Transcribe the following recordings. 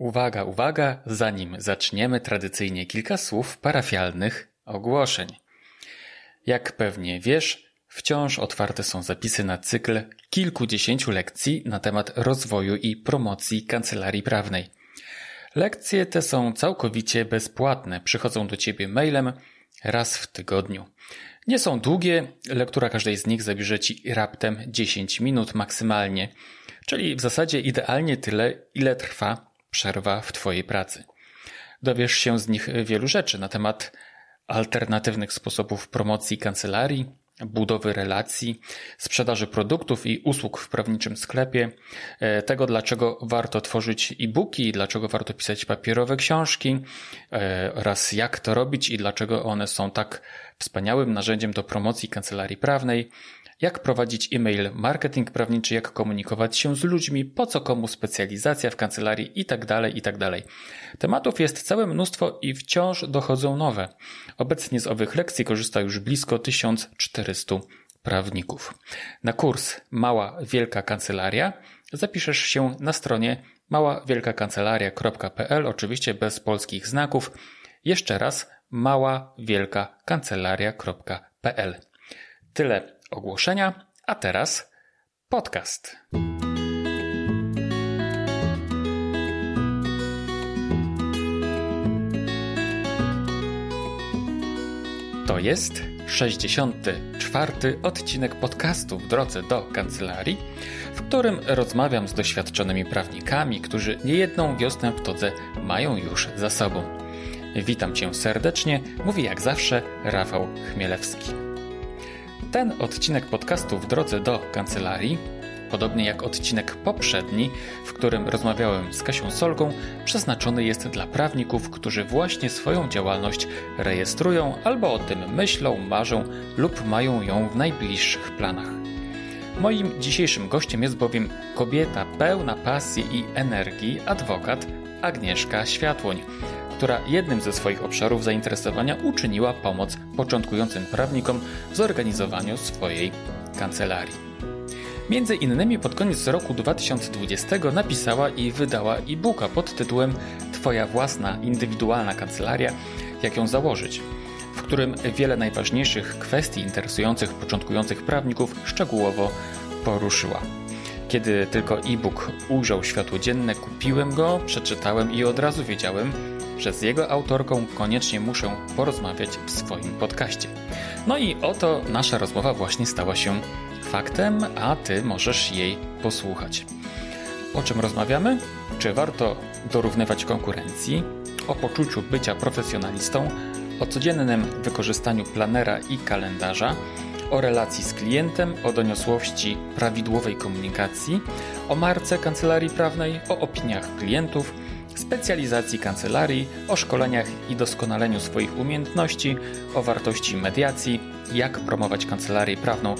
Uwaga, uwaga, zanim zaczniemy tradycyjnie kilka słów parafialnych ogłoszeń. Jak pewnie wiesz, wciąż otwarte są zapisy na cykl kilkudziesięciu lekcji na temat rozwoju i promocji kancelarii prawnej. Lekcje te są całkowicie bezpłatne, przychodzą do Ciebie mailem raz w tygodniu. Nie są długie, lektura każdej z nich zabierze Ci raptem 10 minut maksymalnie, czyli w zasadzie idealnie tyle, ile trwa przerwa w Twojej pracy. Dowiesz się z nich wielu rzeczy na temat alternatywnych sposobów promocji kancelarii, budowy relacji, sprzedaży produktów i usług w prawniczym sklepie, e, tego dlaczego warto tworzyć e-booki, dlaczego warto pisać papierowe książki e, oraz jak to robić i dlaczego one są tak wspaniałym narzędziem do promocji kancelarii prawnej, jak prowadzić e-mail marketing prawniczy, jak komunikować się z ludźmi, po co komu specjalizacja w kancelarii itd., tak itd. Tak Tematów jest całe mnóstwo i wciąż dochodzą nowe. Obecnie z owych lekcji korzysta już blisko 1400 prawników. Na kurs Mała Wielka Kancelaria zapiszesz się na stronie maławielkakancelaria.pl, oczywiście bez polskich znaków. Jeszcze raz maławielkakancelaria.pl. Tyle ogłoszenia, a teraz podcast. To jest 64. odcinek podcastu w drodze do kancelarii, w którym rozmawiam z doświadczonymi prawnikami, którzy niejedną wiosnę w todze mają już za sobą. Witam Cię serdecznie, mówi jak zawsze Rafał Chmielewski. Ten odcinek podcastu w drodze do kancelarii, podobnie jak odcinek poprzedni, w którym rozmawiałem z Kasią Solgą, przeznaczony jest dla prawników, którzy właśnie swoją działalność rejestrują albo o tym myślą, marzą lub mają ją w najbliższych planach. Moim dzisiejszym gościem jest bowiem kobieta pełna pasji i energii, adwokat Agnieszka Światłoń która jednym ze swoich obszarów zainteresowania uczyniła pomoc początkującym prawnikom w zorganizowaniu swojej kancelarii. Między innymi pod koniec roku 2020 napisała i wydała e-booka pod tytułem Twoja własna indywidualna kancelaria, jak ją założyć, w którym wiele najważniejszych kwestii interesujących początkujących prawników szczegółowo poruszyła. Kiedy tylko e-book ujrzał światło dzienne, kupiłem go, przeczytałem i od razu wiedziałem, że z jego autorką koniecznie muszę porozmawiać w swoim podcaście. No i oto nasza rozmowa właśnie stała się faktem, a ty możesz jej posłuchać. O czym rozmawiamy? Czy warto dorównywać konkurencji? O poczuciu bycia profesjonalistą, o codziennym wykorzystaniu planera i kalendarza, o relacji z klientem, o doniosłości prawidłowej komunikacji, o marce kancelarii prawnej, o opiniach klientów, specjalizacji kancelarii, o szkoleniach i doskonaleniu swoich umiejętności, o wartości mediacji, jak promować kancelarię prawną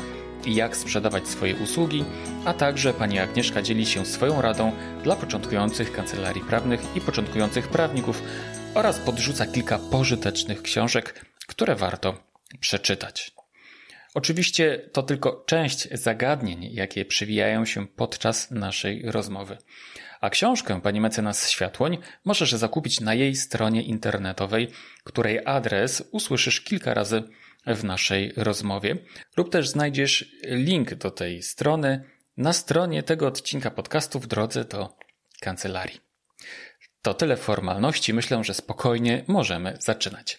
i jak sprzedawać swoje usługi, a także pani Agnieszka dzieli się swoją radą dla początkujących kancelarii prawnych i początkujących prawników oraz podrzuca kilka pożytecznych książek, które warto przeczytać. Oczywiście to tylko część zagadnień, jakie przewijają się podczas naszej rozmowy. A książkę pani mecenas Światłoń możesz zakupić na jej stronie internetowej, której adres usłyszysz kilka razy w naszej rozmowie, lub też znajdziesz link do tej strony na stronie tego odcinka podcastu w drodze do kancelarii. To tyle formalności, myślę, że spokojnie możemy zaczynać.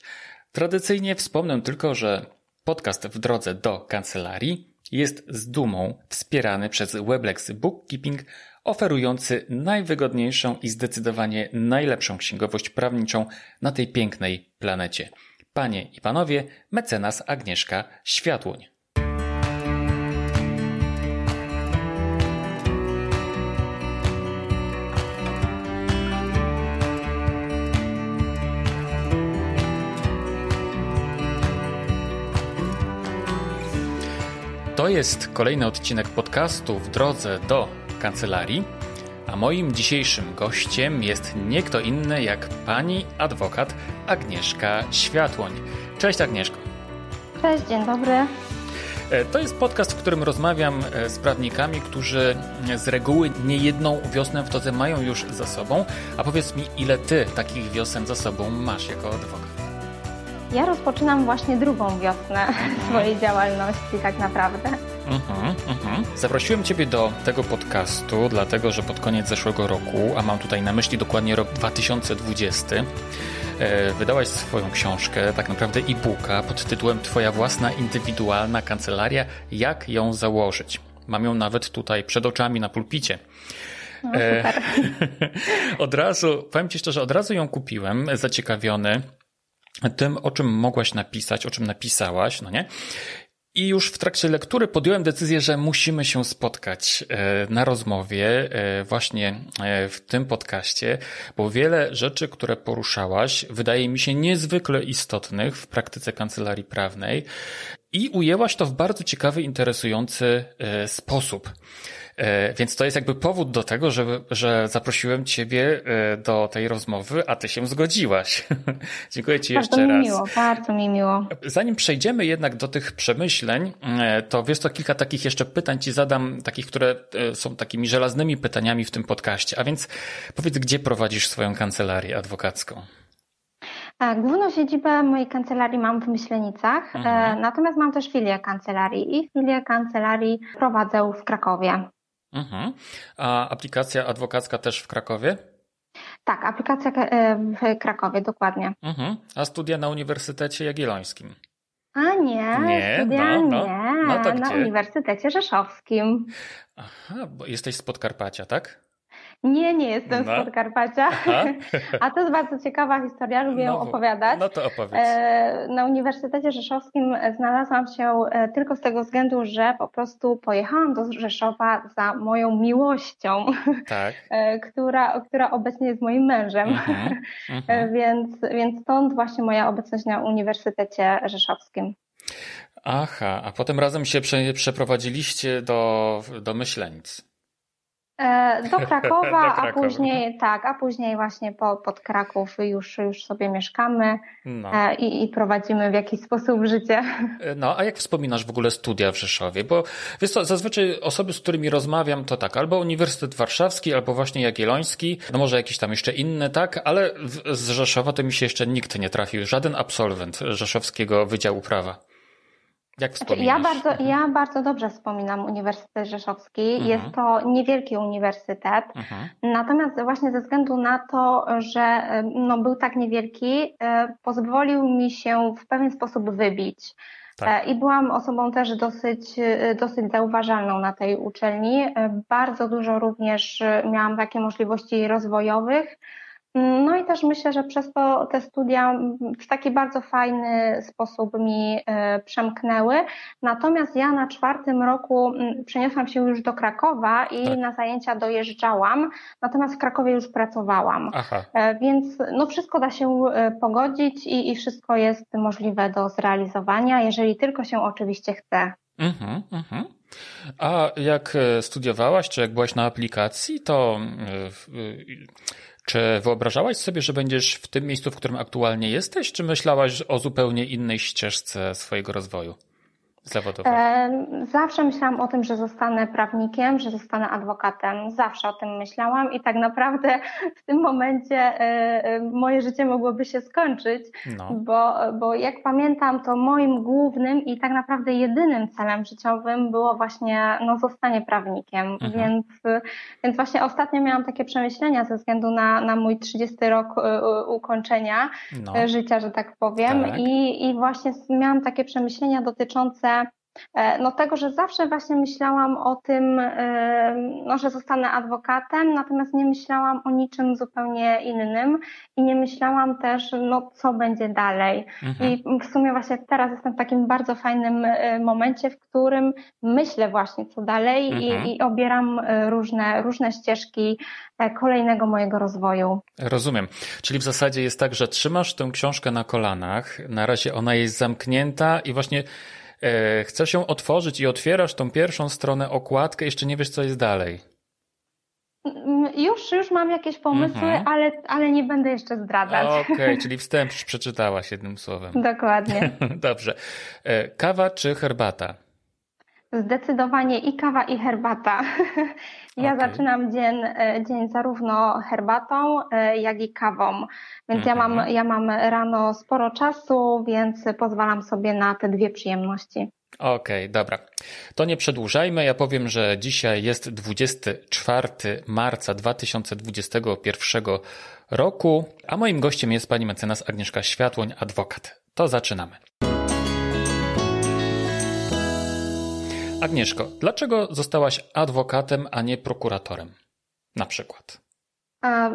Tradycyjnie wspomnę tylko, że podcast w drodze do kancelarii jest z dumą wspierany przez Weblex Bookkeeping oferujący najwygodniejszą i zdecydowanie najlepszą księgowość prawniczą na tej pięknej planecie. Panie i panowie, mecenas Agnieszka Światłoń. To jest kolejny odcinek podcastu w drodze do kancelarii, a moim dzisiejszym gościem jest nie kto inny jak pani adwokat Agnieszka Światłoń. Cześć Agnieszko. Cześć, dzień dobry. E, to jest podcast, w którym rozmawiam e, z prawnikami, którzy z reguły nie jedną wiosnę w todze mają już za sobą. A powiedz mi, ile ty takich wiosen za sobą masz jako adwokat? Ja rozpoczynam właśnie drugą wiosnę swojej działalności tak naprawdę. Mhm, mhm. Zaprosiłem Ciebie do tego podcastu, dlatego że pod koniec zeszłego roku, a mam tutaj na myśli dokładnie rok 2020, e, wydałaś swoją książkę, tak naprawdę e-booka pod tytułem Twoja własna indywidualna kancelaria, jak ją założyć. Mam ją nawet tutaj przed oczami na pulpicie. No, e, od razu, powiem Ci szczerze, od razu ją kupiłem, zaciekawiony tym, o czym mogłaś napisać, o czym napisałaś, no nie? I już w trakcie lektury podjąłem decyzję, że musimy się spotkać e, na rozmowie e, właśnie e, w tym podcaście, bo wiele rzeczy, które poruszałaś, wydaje mi się niezwykle istotnych w praktyce kancelarii prawnej i ujęłaś to w bardzo ciekawy, interesujący sposób. E, więc to jest jakby powód do tego, że, że zaprosiłem Ciebie e, do tej rozmowy, a Ty się zgodziłaś. Dziękuję Ci bardzo jeszcze mi raz. Miło, bardzo mi miło. Zanim przejdziemy jednak do tych przemyśleń, e, to wiesz to kilka takich jeszcze pytań Ci zadam, takich, które są takimi żelaznymi pytaniami w tym podcaście. A więc powiedz, gdzie prowadzisz swoją kancelarię adwokacką? Główną siedzibę mojej kancelarii mam w Myślenicach, mhm. natomiast mam też filię kancelarii i filię kancelarii prowadzę w Krakowie. Mhm. A aplikacja adwokacka też w Krakowie? Tak, aplikacja e, w Krakowie, dokładnie. Mhm. A studia na Uniwersytecie Jagiellońskim? A nie, nie studia no, no. nie, no na? Uniwersytecie Rzeszowskim. Aha, bo jesteś z Podkarpacia, tak? Nie, nie jestem no. z Podkarpacia. A to jest bardzo ciekawa historia, lubię no, ją opowiadać. No to opowiedz. E, na Uniwersytecie Rzeszowskim znalazłam się e, tylko z tego względu, że po prostu pojechałam do Rzeszowa za moją miłością, tak. E, która, która obecnie jest moim mężem. Mhm, mhm. Więc, więc stąd właśnie moja obecność na Uniwersytecie Rzeszowskim. Aha, a potem razem się przeprowadziliście do, do Myślenic. E, do Krakowa, do Krakowa, a później tak, a później właśnie po, pod Kraków już, już sobie mieszkamy no. E, i, i, prowadzimy w jakiś sposób życie. E, no, a jak wspominasz w ogóle studia w Rzeszowie? Bo wiesz co, zazwyczaj osoby, z którymi rozmawiam, to tak, albo Uniwersytet Warszawski, albo właśnie Jagielloński, no może jakiś tam jeszcze inny, tak, ale z Rzeszowa to mi się jeszcze nikt nie trafił, żaden absolwent Rzeszowskiego Wydziału Prawa. Jak znaczy, ja bardzo, ja bardzo dobrze wspominam Uniwersytet Rzeszowski. Mhm. Jest to niewielki uniwersytet. Mhm. Natomiast właśnie ze względu na to, że no, był tak niewielki, e, pozwolił mi się w pewien sposób wybić. Tak. E, I byłam osobą też dosyć, e, dosyć zauważalną na tej uczelni. Bardzo dużo również miałam takie możliwości rozwojowych. No i też myślę, że przez to te studia w taki bardzo fajny sposób mi e, przemknęły. Natomiast ja na czwartym roku przeniosłam się już do Krakowa i tak. na zajęcia dojeżdżałam, natomiast w Krakowie już pracowałam. Aha. E, więc no wszystko da się e, pogodzić i, i wszystko jest możliwe do zrealizowania, jeżeli tylko się oczywiście chce. Mhm, mhm. A jak studiowałaś, czy jak byłaś na aplikacji, to czy wyobrażałaś sobie, że będziesz w tym miejscu, w którym aktualnie jesteś, czy myślałaś o zupełnie innej ścieżce swojego rozwoju? Zawsze myślałam o tym, że zostanę prawnikiem, że zostanę adwokatem. Zawsze o tym myślałam i tak naprawdę w tym momencie e, e, moje życie mogłoby się skończyć, no. bo, bo jak pamiętam, to moim głównym i tak naprawdę jedynym celem życiowym było właśnie no, zostanie prawnikiem. Mhm. Więc, więc właśnie ostatnio miałam takie przemyślenia ze względu na, na mój 30 rok e, ukończenia no. życia, że tak powiem. Tak. I, I właśnie miałam takie przemyślenia dotyczące no tego, że zawsze właśnie myślałam o tym, e, no, że zostanę adwokatem, natomiast nie myślałam o niczym zupełnie innym i nie myślałam też, no co będzie dalej. Mhm. I w sumie właśnie teraz jestem w takim bardzo fajnym e, momencie, w którym myślę właśnie co dalej mhm. i, i obieram różne, różne ścieżki kolejnego mojego rozwoju. Rozumiem. Czyli w zasadzie jest tak, że trzymasz tę książkę na kolanach, na razie ona jest zamknięta i właśnie e, chcesz ją otworzyć i otwierasz tą pierwszą stronę, okładkę, jeszcze nie wiesz, co jest dalej. Mm, już, już mam jakieś pomysły, mhm. ale, ale nie będę jeszcze zdradzać. Okej, okay, czyli wstęp przeczytałaś jednym słowem. Dokładnie. Dobrze. E, kawa czy herbata? Zdecydowanie i kawa, i herbata. Ja okay. zaczynam dzień, e, dzień zarówno herbatą, e, jak i kawą. Więc ja, mam, mhm. ja mam rano sporo czasu, więc pozwalam sobie na te dwie przyjemności. Okej, okay, dobra. To nie przedłużajmy. Ja powiem, że dzisiaj jest 24 marca 2021 roku, a moim gościem jest pani mecenas Agnieszka Światłoń, adwokat. To zaczynamy. Agnieszko, dlaczego zostałaś adwokatem, a nie prokuratorem? Na przykład.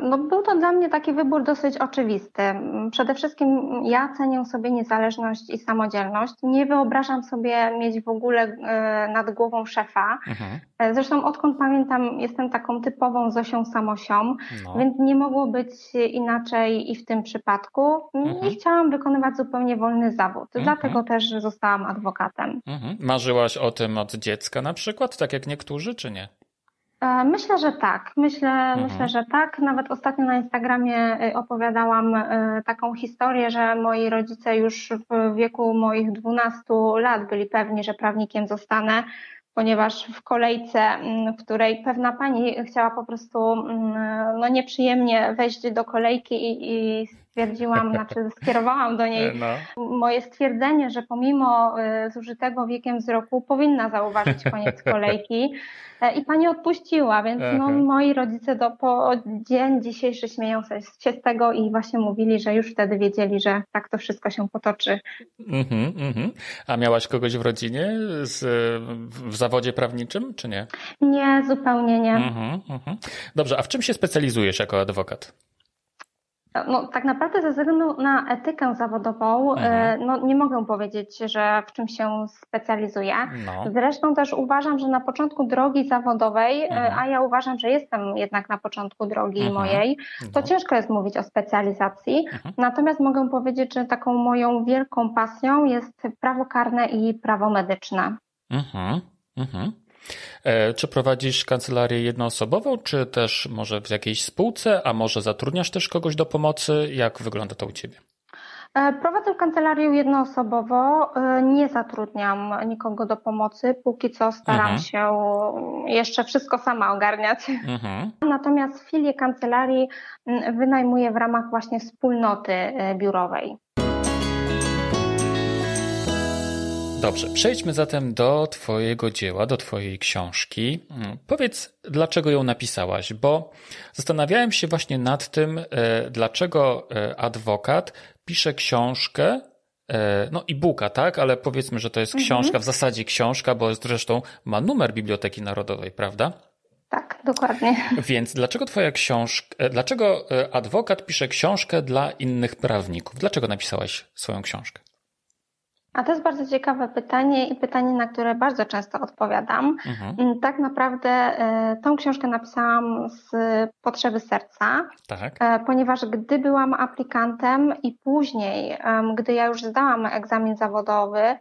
No, był to dla mnie taki wybór dosyć oczywisty. Przede wszystkim ja cenię sobie niezależność i samodzielność. Nie wyobrażam sobie mieć w ogóle e, nad głową szefa. Mhm. E, zresztą odkąd pamiętam, jestem taką typową Zosią Samosią, no. więc nie mogło być inaczej i w tym przypadku. Mhm. I chciałam wykonywać zupełnie wolny zawód. Mhm. Dlatego też zostałam adwokatem. Mhm. Marzyłaś o tym od dziecka na przykład, tak jak niektórzy, czy nie? E, myślę, że tak. Myślę, mhm. myślę, że tak. Nawet ostatnio na Instagramie y, opowiadałam y, taką historię, że moi rodzice już w wieku moich 12 lat byli pewni, że prawnikiem zostanę, ponieważ w kolejce, mm, w której pewna pani chciała po prostu mm, no, nieprzyjemnie wejść do kolejki i, i stwierdziłam, znaczy skierowałam do niej no. moje stwierdzenie, że pomimo y, zużytego wiekiem wzroku powinna zauważyć koniec kolejki. E, I pani odpuściła, więc no, moi rodzice do, po dzień dzisiejszy śmieją się z tego i właśnie mówili, że już wtedy wiedzieli, że tak to wszystko się potoczy. Mm-hmm, mm-hmm. A miałaś kogoś w rodzinie z, w zawodzie prawniczym, czy nie? Nie, zupełnie nie. Mm-hmm, Dobrze, a w czym się specjalizujesz jako adwokat? No, tak naprawdę ze względu na etykę zawodową e, mhm. no, nie mogę powiedzieć, że w czym się specjalizuję. No. Zresztą też uważam, że na początku drogi zawodowej, e, mhm. a ja uważam, że jestem jednak na początku drogi mhm. mojej, to no. ciężko jest mówić o specjalizacji. Natomiast mogę powiedzieć, że taką moją wielką pasją jest prawo karne i prawo medyczne. Mhm. Mhm. E, czy prowadzisz kancelarię jednoosobową, czy też może w jakiejś spółce, a może zatrudniasz też kogoś do pomocy? Jak wygląda to u Ciebie? E, prowadzę kancelarię jednoosobowo, e, nie zatrudniam nikogo do pomocy, póki co staram mhm. się jeszcze wszystko sama ogarniać. Mhm. Natomiast filię kancelarii wynajmuję w ramach właśnie wspólnoty biurowej. Dobrze, przejdźmy zatem do Twojego dzieła, do Twojej książki. Mm, powiedz, dlaczego ją napisałaś, bo zastanawiałem się właśnie nad tym, e, dlaczego e, adwokat pisze książkę, e, no e-booka, tak, ale powiedzmy, że to jest mhm. książka, w zasadzie książka, bo zresztą ma numer Biblioteki Narodowej, prawda? Tak, dokładnie. Więc dlaczego twoja książka, dlaczego adwokat pisze książkę dla innych prawników? Dlaczego napisałaś swoją książkę? A to jest bardzo ciekawe pytanie i pytanie, na które bardzo często odpowiadam. Mhm. Mm, tak naprawdę e, tą książkę napisałam z potrzeby serca, tak. E, ponieważ gdy byłam aplikantem i później, gdy ja już zdałam egzamin zawodowy,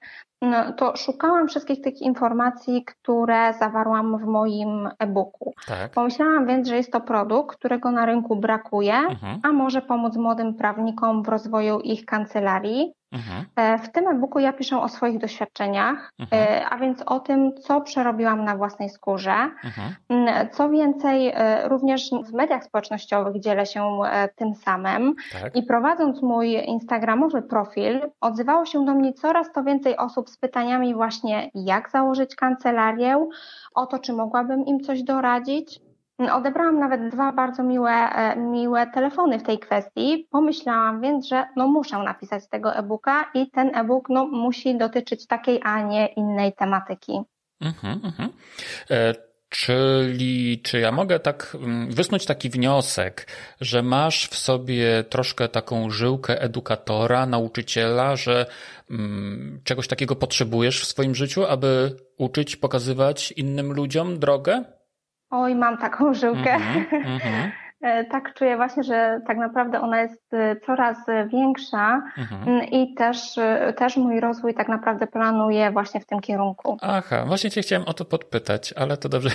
to szukałam wszystkich tych informacji, które zawarłam w moim e-booku. Tak. Pomyślałam więc, że jest to produkt, którego na rynku brakuje, mhm. a może pomóc młodym prawnikom w rozwoju ich kancelarii. Mhm. E, w tym e-booku ja piszę o swoich doświadczeniach, mhm. E, a więc o tym, co przerobiłam na własnej skórze. Mhm. Mm, co więcej, e, również w mediach społecznościowych dzielę się tym samym tak. i prowadząc mój instagramowy profil, odzywało się do mnie coraz to więcej osób z pytaniami właśnie, jak założyć kancelarię, o to, czy mogłabym im coś doradzić. Odebrałam nawet dwa bardzo miłe, e, miłe telefony w tej kwestii. Pomyślałam więc, że no muszę napisać tego e-booka i ten e-book no, musi dotyczyć takiej, a nie innej tematyki. Mhm, mhm. E, czyli czy ja mogę tak mm, wysnuć taki wniosek, że masz w sobie troszkę taką żyłkę edukatora, nauczyciela, że mm, czegoś takiego potrzebujesz w swoim życiu, aby uczyć, pokazywać innym ludziom drogę? Oj, mam taką żyłkę. Mm -hmm, tak czuję właśnie, że tak naprawdę ona jest e, coraz większa mhm. i też, e, też mój rozwój tak naprawdę planuje właśnie w tym kierunku. Aha, właśnie Cię chciałem o to podpytać, ale to dobrze,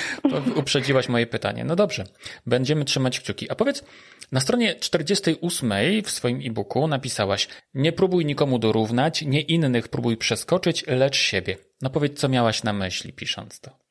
uprzedziłaś moje pytanie. No dobrze, będziemy trzymać kciuki. A powiedz, na stronie 48 w swoim e-booku napisałaś: Nie próbuj nikomu dorównać, nie innych próbuj przeskoczyć, lecz siebie. No powiedz, co miałaś na myśli pisząc to.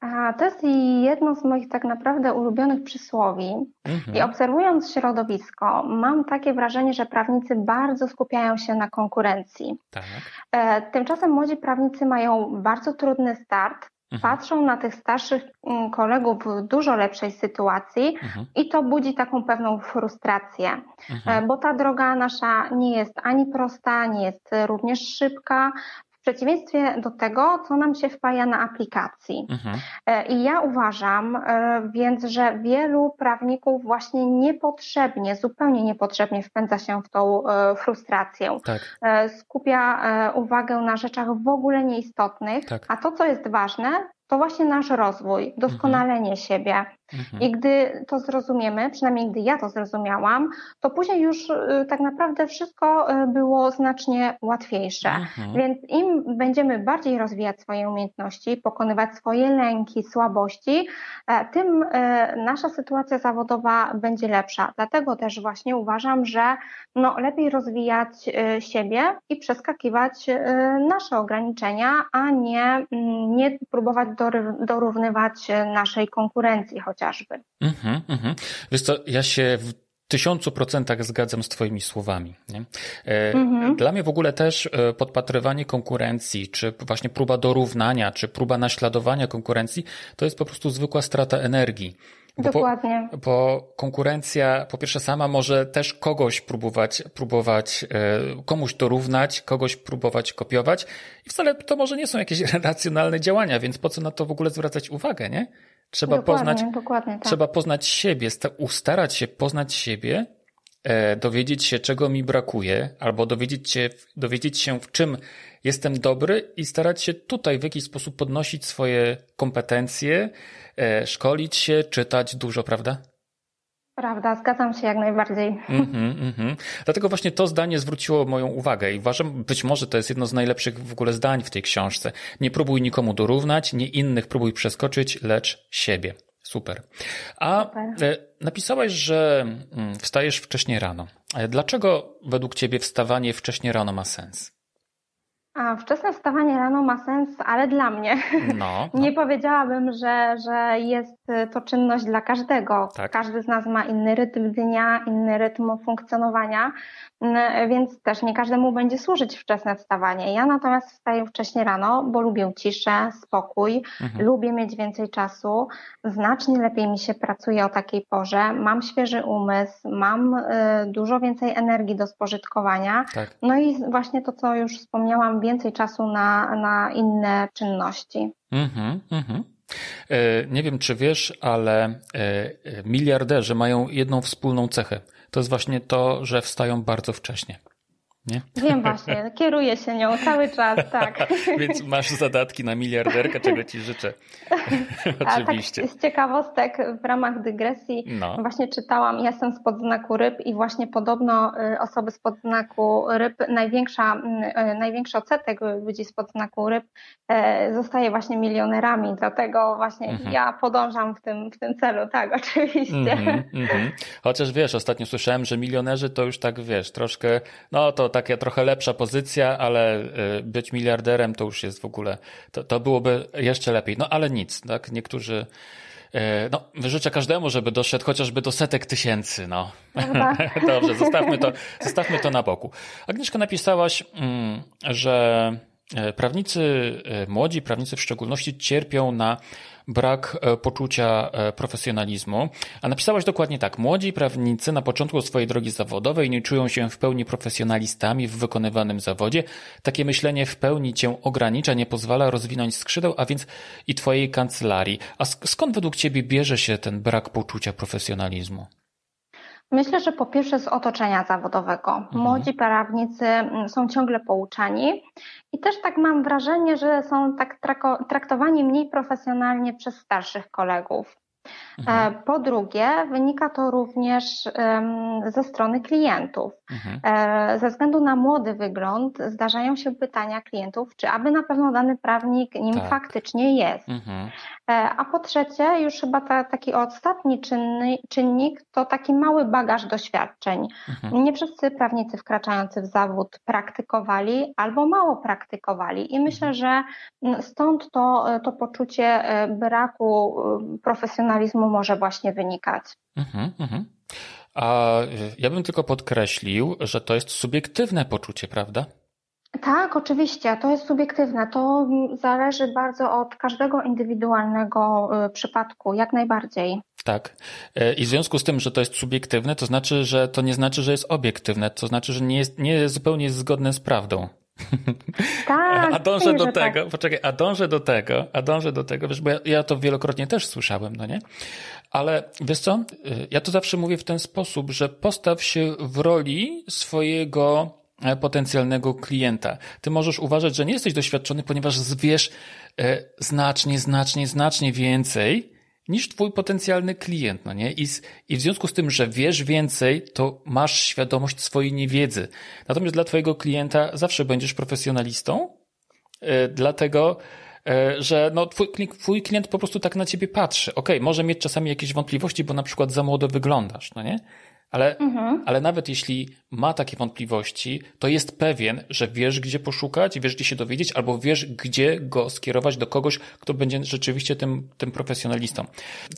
A to jest jedno z moich tak naprawdę ulubionych przysłowi. Mhm. I obserwując środowisko, mam takie wrażenie, że prawnicy bardzo skupiają się na konkurencji. Tak. E, tymczasem młodzi prawnicy mają bardzo trudny start, Mhm. patrzą na tych starszych mm, kolegów w dużo lepszej sytuacji mhm. i to budzi taką pewną frustrację, mhm. E, bo ta droga nasza nie jest ani prosta, nie jest również szybka, przeciwieństwie do tego, co nam się wpaja na aplikacji. Mhm. E, I ja uważam e, więc, że wielu prawników właśnie niepotrzebnie, zupełnie niepotrzebnie wpędza się w tą frustrację. Tak. Skupia uwagę na rzeczach w ogóle nieistotnych, tak. a to, co jest ważne, to właśnie nasz rozwój, doskonalenie mhm. siebie. Mhm. I gdy to zrozumiemy, przynajmniej gdy ja to zrozumiałam, to później już y, tak naprawdę wszystko y, było znacznie łatwiejsze. Mhm. Więc im będziemy bardziej rozwijać swoje umiejętności, pokonywać swoje lęki, słabości, e, tym e, nasza sytuacja zawodowa będzie lepsza. Dlatego też właśnie uważam, że no, lepiej rozwijać e, siebie i przeskakiwać nasze ograniczenia, a nie, mm, nie próbować dorównywać naszej konkurencji chociażby. Mhm, mhm. Wiesz co, ja się w tysiącu procentach zgadzam z Twoimi słowami. Nie? E, mhm. Dla mnie w ogóle też e, podpatrywanie konkurencji, czy właśnie próba dorównania, czy próba naśladowania konkurencji, to jest po prostu zwykła strata energii. Bo Dokładnie. Po, bo konkurencja po pierwsze sama może też kogoś próbować, próbować e, komuś dorównać, kogoś próbować kopiować i wcale to może nie są jakieś racjonalne działania, więc po co na to w ogóle zwracać uwagę, nie? Trzeba dokładnie, poznać, dokładnie, tak. trzeba poznać siebie, ustarać się poznać siebie, e, dowiedzieć się, czego mi brakuje, albo dowiedzieć się, dowiedzieć się, w czym jestem dobry i starać się tutaj w jakiś sposób podnosić swoje kompetencje, e, szkolić się, czytać dużo, prawda? Prawda, zgadzam się jak najbardziej. Mm -hmm, mm -hmm. Dlatego właśnie to zdanie zwróciło moją uwagę i uważam, być może to jest jedno z najlepszych w ogóle zdań w tej książce. Nie próbuj nikomu dorównać, nie innych próbuj przeskoczyć, lecz siebie. Super. A Super. E, napisałaś, że mm, wstajesz wcześniej rano. Dlaczego według Ciebie wstawanie wcześniej rano ma sens? A wczesne wstawanie rano ma sens, ale dla mnie. No, no. Nie powiedziałabym, że, że jest to czynność dla każdego. Tak. Każdy z nas ma inny rytm dnia, inny rytm funkcjonowania. Więc też nie każdemu będzie służyć wczesne wstawanie. Ja natomiast wstaję wcześniej rano, bo lubię ciszę, spokój, mhm. lubię mieć więcej czasu, znacznie lepiej mi się pracuje o takiej porze, mam świeży umysł, mam y, dużo więcej energii do spożytkowania. Tak. No i właśnie to, co już wspomniałam, więcej czasu na, na inne czynności. Mhm, mhm. E, nie wiem, czy wiesz, ale e, miliarderzy mają jedną wspólną cechę – to jest właśnie to, że wstają bardzo wcześnie. Nie? Wiem właśnie, kieruję się nią cały czas, tak. Więc masz zadatki na miliarderkę, czego ci życzę. Oczywiście. Tak, z ciekawostek w ramach dygresji no. właśnie czytałam, jestem spod znaku ryb i właśnie podobno y, osoby spod znaku ryb, największa, y, największy odsetek ludzi spod znaku ryb y, zostaje właśnie milionerami, dlatego właśnie mhm. ja podążam w tym, w tym celu, tak, oczywiście. Mhm, mhm. Chociaż wiesz, ostatnio słyszałem, że milionerzy to już tak, wiesz, troszkę, no to taka trochę lepsza pozycja, ale y, być miliarderem to już jest w ogóle, to, to byłoby jeszcze lepiej. No ale nic, tak? Niektórzy y, no, życzę każdemu, żeby doszedł chociażby do setek tysięcy. No. Dobrze, zostawmy to, zostawmy to na boku. Agnieszka, napisałaś, mm, że E, prawnicy, młodzi prawnicy w szczególności cierpią na brak e, poczucia profesjonalizmu. A napisałaś dokładnie tak. Młodzi prawnicy na początku swojej drogi zawodowej nie czują się w pełni profesjonalistami w wykonywanym zawodzie. Takie myślenie w pełni cię ogranicza, nie pozwala rozwinąć skrzydeł, a więc i twojej kancelarii. A skąd według ciebie bierze się ten brak poczucia profesjonalizmu? Myślę, że po pierwsze z otoczenia zawodowego. Mhm. Młodzi prawnicy mm, są ciągle pouczani i też tak mam wrażenie, że są tak traktowani mniej profesjonalnie przez starszych kolegów. Mhm. E, po drugie, wynika to również ze strony klientów. Mhm. E, ze względu na młody wygląd zdarzają się pytania klientów, czy aby na pewno dany prawnik nim tak. faktycznie jest. Mhm. E, a po trzecie, już chyba ta, taki ostatni czynny, czynnik to taki mały bagaż doświadczeń. Mhm. Nie wszyscy prawnicy wkraczający w zawód praktykowali albo mało praktykowali i myślę, że stąd to, to poczucie braku profesjonalizmu może właśnie wynikać. Mhm, mhm. A ja bym tylko podkreślił, że to jest subiektywne poczucie, prawda? Tak, oczywiście, to jest subiektywne. To zależy bardzo od każdego indywidualnego y, przypadku, jak najbardziej. Tak. E, I w związku z tym, że to jest subiektywne, to znaczy, że to nie znaczy, że jest obiektywne, to znaczy, że nie jest, nie zupełnie jest zgodne z prawdą. Tak, a dążę do tego, tak. poczekaj, a dążę do tego, a dążę do tego, wiesz, bo ja, ja, to wielokrotnie też słyszałem, no nie? Ale wiesz co, y, ja to zawsze mówię w ten sposób, że postaw się w roli swojego e, potencjalnego klienta. Ty możesz uważać, że nie jesteś doświadczony, ponieważ wiesz e, znacznie, znacznie, znacznie więcej niż twój potencjalny klient, no nie? I, z, I w związku z tym, że wiesz więcej, to masz świadomość swojej niewiedzy. Natomiast dla twojego klienta zawsze będziesz profesjonalistą, yy, dlatego, yy, że no, twój, twój klient po prostu tak na ciebie patrzy. Okej, okay, może mieć czasami jakieś wątpliwości, bo na przykład za młodo wyglądasz, no nie? Ale, mhm. ale nawet jeśli ma takie wątpliwości, to jest pewien, że wiesz, gdzie poszukać, wiesz, gdzie się dowiedzieć, albo wiesz, gdzie go skierować do kogoś, kto będzie rzeczywiście tym, tym profesjonalistą.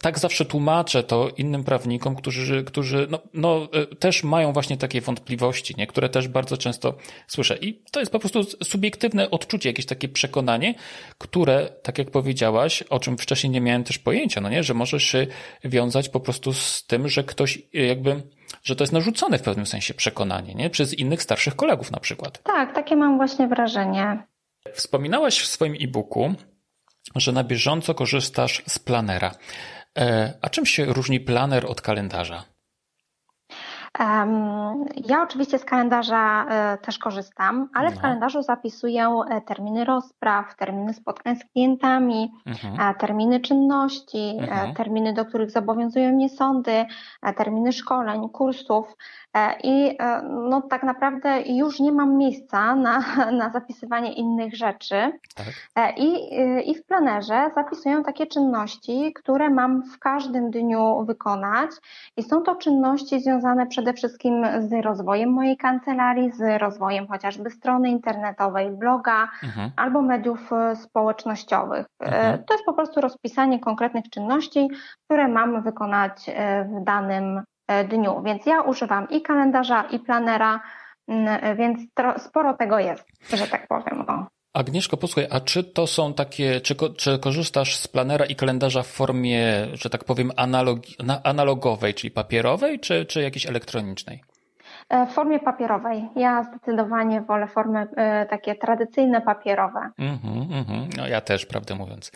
Tak zawsze tłumaczę to innym prawnikom, którzy, którzy no, no, e, też mają właśnie takie wątpliwości, nie? które też bardzo często słyszę. I to jest po prostu subiektywne odczucie, jakieś takie przekonanie, które, tak jak powiedziałaś, o czym wcześniej nie miałem też pojęcia, no nie, że może się wiązać po prostu z tym, że ktoś jakby że to jest narzucone w pewnym sensie przekonanie, nie? Przez innych starszych kolegów na przykład. Tak, takie mam właśnie wrażenie. Wspominałaś w swoim e-booku, że na bieżąco korzystasz z planera. E, a czym się różni planer od kalendarza? Ja oczywiście z kalendarza e, też korzystam, ale w no. kalendarzu zapisuję e, terminy rozpraw, terminy spotkań z klientami, mhm. terminy czynności, mhm. terminy, do których zobowiązują mnie sądy, terminy szkoleń, kursów. E, I e, no, tak naprawdę już nie mam miejsca na, na zapisywanie innych rzeczy. Tak. E, I, I w planerze zapisuję takie czynności, które mam w każdym dniu wykonać. I są to czynności związane przede wszystkim z rozwojem mojej kancelarii, z rozwojem chociażby strony internetowej, bloga mhm. albo mediów społecznościowych. Mhm. To jest po prostu rozpisanie konkretnych czynności, które mam wykonać w danym dniu. Więc ja używam i kalendarza, i planera, mm, więc sporo tego jest, że tak powiem. O. Agnieszko, posłuchaj, a czy to są takie, czy, czy korzystasz z planera i kalendarza w formie, że tak powiem, analogi, analogowej, czyli papierowej, czy, czy jakiejś elektronicznej? E, w formie papierowej. Ja zdecydowanie wolę formy e, takie tradycyjne, papierowe. Mm -hmm, mm -hmm. No ja też, prawdę mówiąc.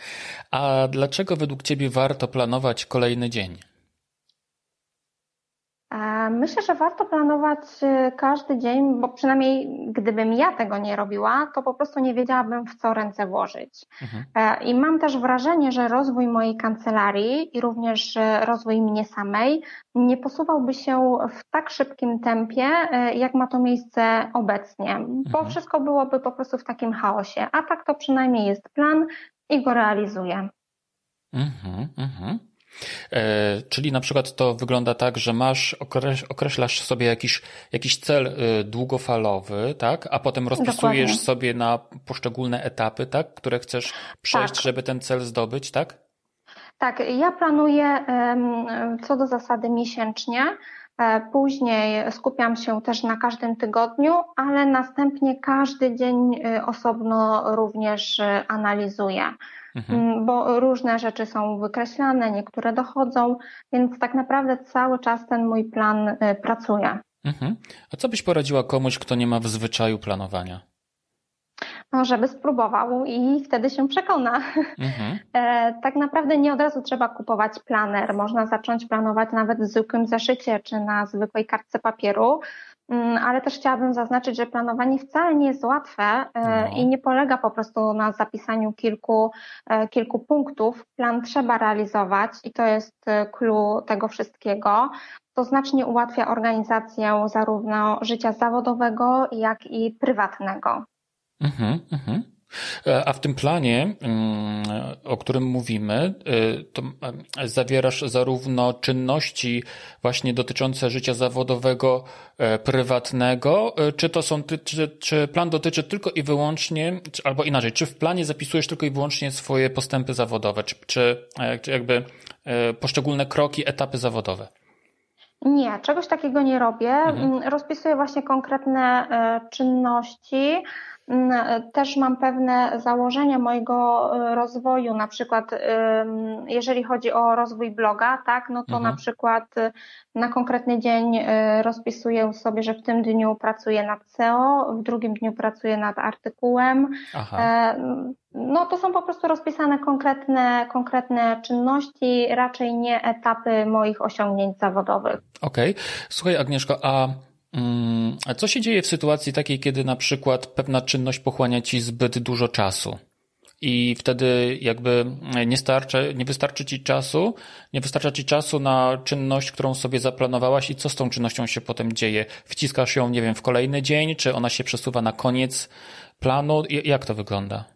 A dlaczego według Ciebie warto planować kolejny dzień? Myślę, że warto planować y, każdy dzień, bo przynajmniej gdybym ja tego nie robiła, to po prostu nie wiedziałabym w co ręce włożyć. Mhm. E, I mam też wrażenie, że rozwój mojej kancelarii i również y, rozwój mnie samej nie posuwałby się w tak szybkim tempie, y, jak ma to miejsce obecnie, bo mhm. wszystko byłoby po prostu w takim chaosie. A tak to przynajmniej jest plan i go realizuję. Mhm, mhm. E, czyli na przykład to wygląda tak, że masz, określasz sobie jakiś, jakiś cel e, długofalowy, tak? A potem rozpisujesz Dokładnie. sobie na poszczególne etapy, tak? Które chcesz przejść, tak. żeby ten cel zdobyć, tak? Tak, ja planuję co do zasady miesięcznie. E, później skupiam się też na każdym tygodniu, ale następnie każdy dzień osobno również analizuję mhm. Mm, bo różne rzeczy są wykreślane, niektóre dochodzą, więc tak naprawdę cały czas ten mój plan y, pracuje. Mhm. A co byś poradziła komuś, kto nie ma w zwyczaju planowania? No, żeby spróbował i wtedy się przekona. Mhm. E, tak naprawdę nie od razu trzeba kupować planer. Można zacząć planować nawet w zwykłym zeszycie czy na zwykłej kartce papieru. Mm, ale też chciałabym zaznaczyć, że planowanie wcale nie jest łatwe e, no. i nie polega po prostu na zapisaniu kilku, e, kilku punktów. Plan trzeba realizować i to jest clue tego wszystkiego. To znacznie ułatwia organizację zarówno życia zawodowego, jak i prywatnego. Mhm, mhm. E, a w tym planie, mm, o którym mówimy, e, to e, zawierasz zarówno czynności właśnie dotyczące życia zawodowego, prywatnego, czy to są, czy, czy plan dotyczy tylko i wyłącznie, albo inaczej, czy w planie zapisujesz tylko i wyłącznie swoje postępy zawodowe, czy, czy jakby poszczególne kroki, etapy zawodowe? Nie, czegoś takiego nie robię. Mhm. Mm, rozpisuję właśnie konkretne czynności, też mam pewne założenia mojego e, rozwoju, na przykład jeżeli chodzi o rozwój bloga, tak, no to mhm. na przykład e, na konkretny dzień e, rozpisuję sobie, że w tym dniu pracuję nad SEO, w drugim dniu pracuję nad artykułem. Aha. No to są po prostu rozpisane konkretne, konkretne czynności, raczej nie etapy moich osiągnięć zawodowych. Okej. Okay. Słuchaj Agnieszko, a a co się dzieje w sytuacji takiej, kiedy na przykład pewna czynność pochłania ci zbyt dużo czasu? I wtedy jakby nie starczy, nie wystarczy ci czasu, nie wystarcza ci czasu na czynność, którą sobie zaplanowałaś i co z tą czynnością się potem dzieje? Wciskasz ją, nie wiem, w kolejny dzień, czy ona się przesuwa na koniec planu? Jak to wygląda?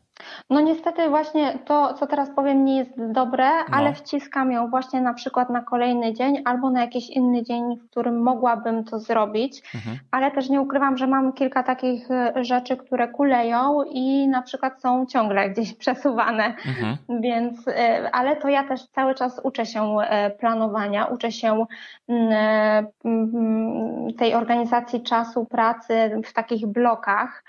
No niestety właśnie to, co teraz powiem, nie jest dobre, no. ale wciskam ją właśnie na przykład na kolejny dzień albo na jakiś inny dzień, w którym mogłabym to zrobić, mhm. ale też nie ukrywam, że mam kilka takich e, rzeczy, które kuleją i na przykład są ciągle gdzieś przesuwane, mhm. więc, e, ale to ja też cały czas uczę się e, planowania, uczę się mm, tej organizacji czasu, pracy w takich blokach,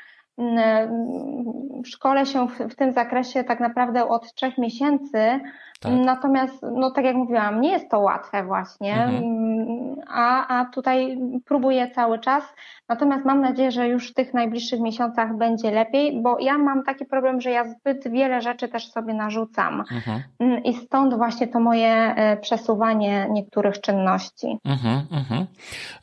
szkole się w, w, tym zakresie tak naprawdę od trzech miesięcy tak. Natomiast, no tak jak mówiłam, nie jest to łatwe właśnie, mhm. a, a tutaj próbuję cały czas. Natomiast mam nadzieję, że już w tych najbliższych miesiącach będzie lepiej, bo ja mam taki problem, że ja zbyt wiele rzeczy też sobie narzucam. Mhm. Mm, I stąd właśnie to moje e, przesuwanie niektórych czynności. Mhm, mhm.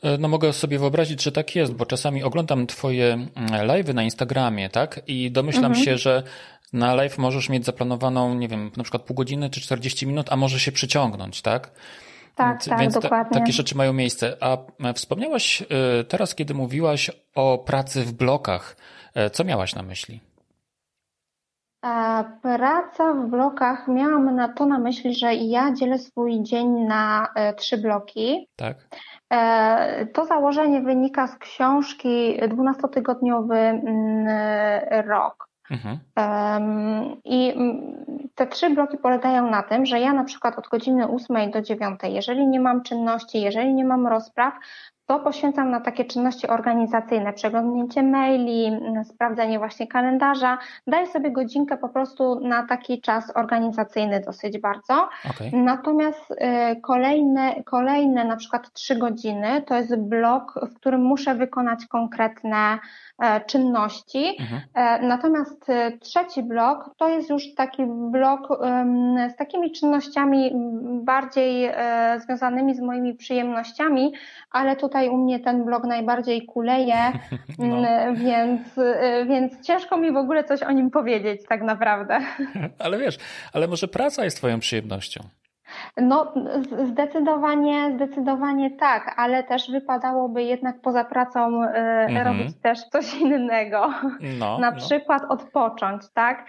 E, no mogę sobie wyobrazić, że tak jest, bo czasami oglądam Twoje mm, live'y na Instagramie, tak? I domyślam mhm. się, że na live możesz mieć zaplanowaną, nie wiem, na przykład pół godziny czy 40 minut, a może się przyciągnąć, tak? Tak, więc, tak, więc dokładnie. Ta, takie rzeczy mają miejsce. A e, wspomniałaś e, teraz, kiedy mówiłaś o pracy w blokach, e, co miałaś na myśli? Praca w blokach, miałam na to na myśli, że ja dzielę swój dzień na trzy bloki. Tak. To założenie wynika z książki 12-tygodniowy mm, rok. Mhm. I te trzy bloki polegają na tym, że ja na przykład od godziny 8 do 9, jeżeli nie mam czynności, jeżeli nie mam rozpraw, to poświęcam na takie czynności organizacyjne, przeglądnięcie maili, sprawdzenie właśnie kalendarza. Daję sobie godzinkę po prostu na taki czas organizacyjny dosyć bardzo. Okay. Natomiast y, kolejne, kolejne na przykład trzy godziny to jest blok, w którym muszę wykonać konkretne E, czynności. Mhm. E, natomiast e, trzeci blok to jest już taki blok z takimi czynnościami bardziej związanymi z moimi przyjemnościami, ale tutaj u mnie ten blok najbardziej kuleje, no. więc, więc ciężko mi w ogóle coś o nim powiedzieć tak naprawdę. Ale wiesz, ale może praca jest Twoją przyjemnością. No, zdecydowanie, zdecydowanie tak, ale też wypadałoby jednak poza pracą y, mhm. robić też coś innego. No, Na no. przykład odpocząć, tak?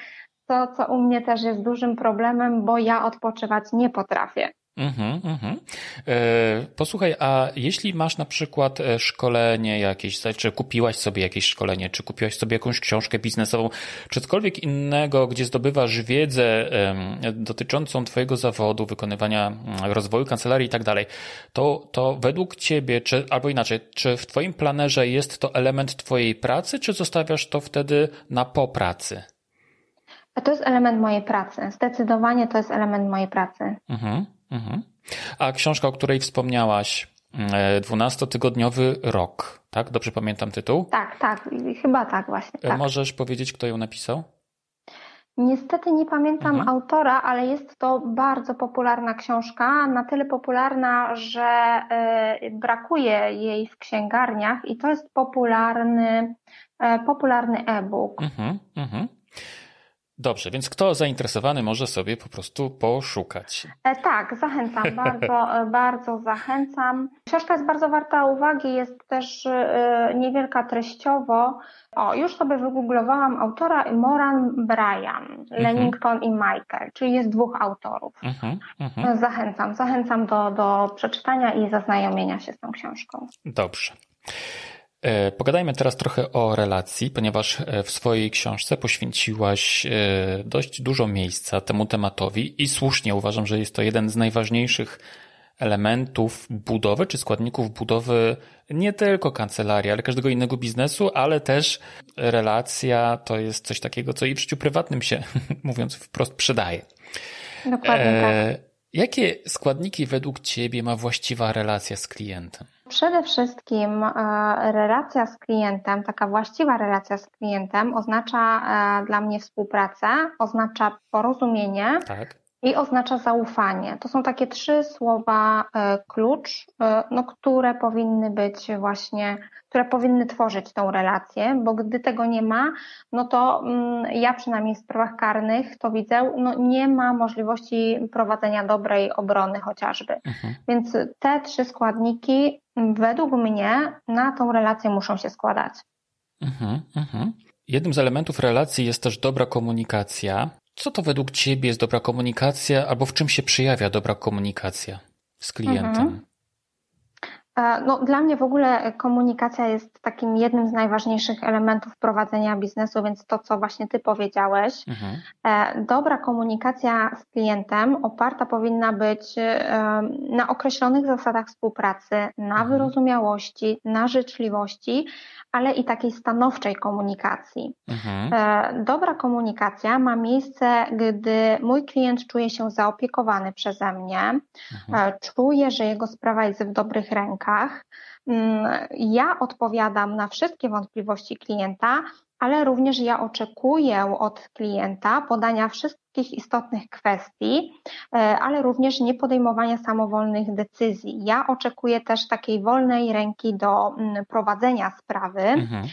To, co u mnie też jest dużym problemem, bo ja odpoczywać nie potrafię. Mhm, mhm. E, posłuchaj, a jeśli masz na przykład e, szkolenie jakieś, czy kupiłaś sobie jakieś szkolenie, czy kupiłaś sobie jakąś książkę biznesową, czy cokolwiek innego, gdzie zdobywasz wiedzę dotyczącą Twojego zawodu, wykonywania mm, rozwoju kancelarii i tak dalej, to, to według Ciebie, czy, albo inaczej, czy w Twoim planerze jest to element Twojej pracy, czy zostawiasz to wtedy na po pracy? To jest element mojej pracy. Zdecydowanie to jest element mojej pracy. Mhm. Mhm. A książka, o której wspomniałaś, 12-tygodniowy rok, tak? Dobrze pamiętam tytuł? Tak, tak, chyba tak właśnie. Tak. Możesz powiedzieć, kto ją napisał? Niestety nie pamiętam mhm. autora, ale jest to bardzo popularna książka, na tyle popularna, że y, brakuje jej w księgarniach i to jest popularny, popularny e-book. Mhm, mhm. Dobrze, więc kto zainteresowany może sobie po prostu poszukać. E, tak, zachęcam, bardzo, e, bardzo zachęcam. Książka jest bardzo warta uwagi, jest też e, niewielka treściowo. O, już sobie wygooglowałam autora Moran Bryan, mhm. Lennington i Michael, czyli jest dwóch autorów. Mhm, mhm. Zachęcam, zachęcam do, do przeczytania i zaznajomienia się z tą książką. Dobrze. E, pogadajmy teraz trochę o relacji, ponieważ e, w swojej książce poświęciłaś e, dość dużo miejsca temu tematowi i słusznie uważam, że jest to jeden z najważniejszych elementów budowy czy składników budowy nie tylko kancelarii, ale każdego innego biznesu, ale też relacja to jest coś takiego, co i w życiu prywatnym się, mówiąc wprost, przydaje. Dokładnie tak. Jakie składniki według Ciebie ma właściwa relacja z klientem? Przede wszystkim e, relacja z klientem, taka właściwa relacja z klientem oznacza e, dla mnie współpracę, oznacza porozumienie. Tak i oznacza zaufanie. To są takie trzy słowa e, klucz, e, no, które powinny być właśnie, które powinny tworzyć tą relację, bo gdy tego nie ma, no to mm, ja przynajmniej w sprawach karnych to widzę, no nie ma możliwości prowadzenia dobrej obrony chociażby. Mhm. Więc te trzy składniki według mnie na tą relację muszą się składać. Mhm, mhm. Jednym z elementów relacji jest też dobra komunikacja. Co to według Ciebie jest dobra komunikacja, albo w czym się przejawia dobra komunikacja z klientem? Mhm. E, no, dla mnie w ogóle komunikacja jest takim jednym z najważniejszych elementów prowadzenia biznesu, więc to, co właśnie Ty powiedziałeś. Mhm. E, dobra komunikacja z klientem oparta powinna być e, na określonych zasadach współpracy, na mhm. wyrozumiałości, na życzliwości, ale i takiej stanowczej komunikacji. Mhm. Dobra komunikacja ma miejsce, gdy mój klient czuje się zaopiekowany przeze mnie, mhm. czuje, że jego sprawa jest w dobrych rękach. Mm, ja odpowiadam na wszystkie wątpliwości klienta, ale również ja oczekuję od klienta podania wszystkich istotnych kwestii, e, ale również nie podejmowania samowolnych decyzji. Ja oczekuję też takiej wolnej ręki do mm, prowadzenia sprawy. Mhm.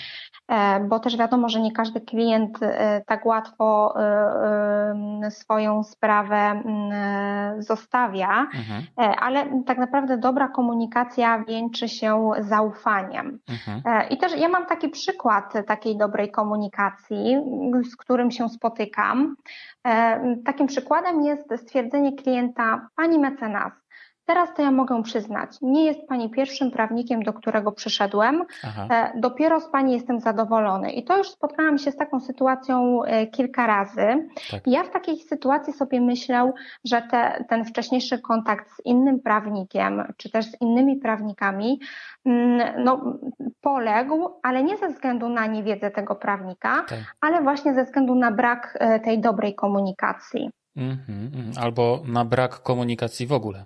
E, bo też wiadomo, że nie każdy klient e, tak łatwo e, swoją sprawę mm, zostawia, mhm. ale tak naprawdę dobra komunikacja wieńczy się zaufaniem. Mhm. I też ja mam taki przykład takiej dobrej komunikacji, z którym się spotykam. Takim przykładem jest stwierdzenie klienta, pani mecenas, Teraz to ja mogę przyznać, nie jest Pani pierwszym prawnikiem, do którego przyszedłem. Aha. E, dopiero z Pani jestem zadowolony. I to już spotkałam się z taką sytuacją e, kilka razy. Tak. Ja w takiej sytuacji sobie myślę, że te, ten wcześniejszy kontakt z innym prawnikiem, czy też z innymi prawnikami, mm, no, poległ, ale nie ze względu na niewiedzę tego prawnika, tak. ale właśnie ze względu na brak e, tej dobrej komunikacji. Mm -hmm, albo na brak komunikacji w ogóle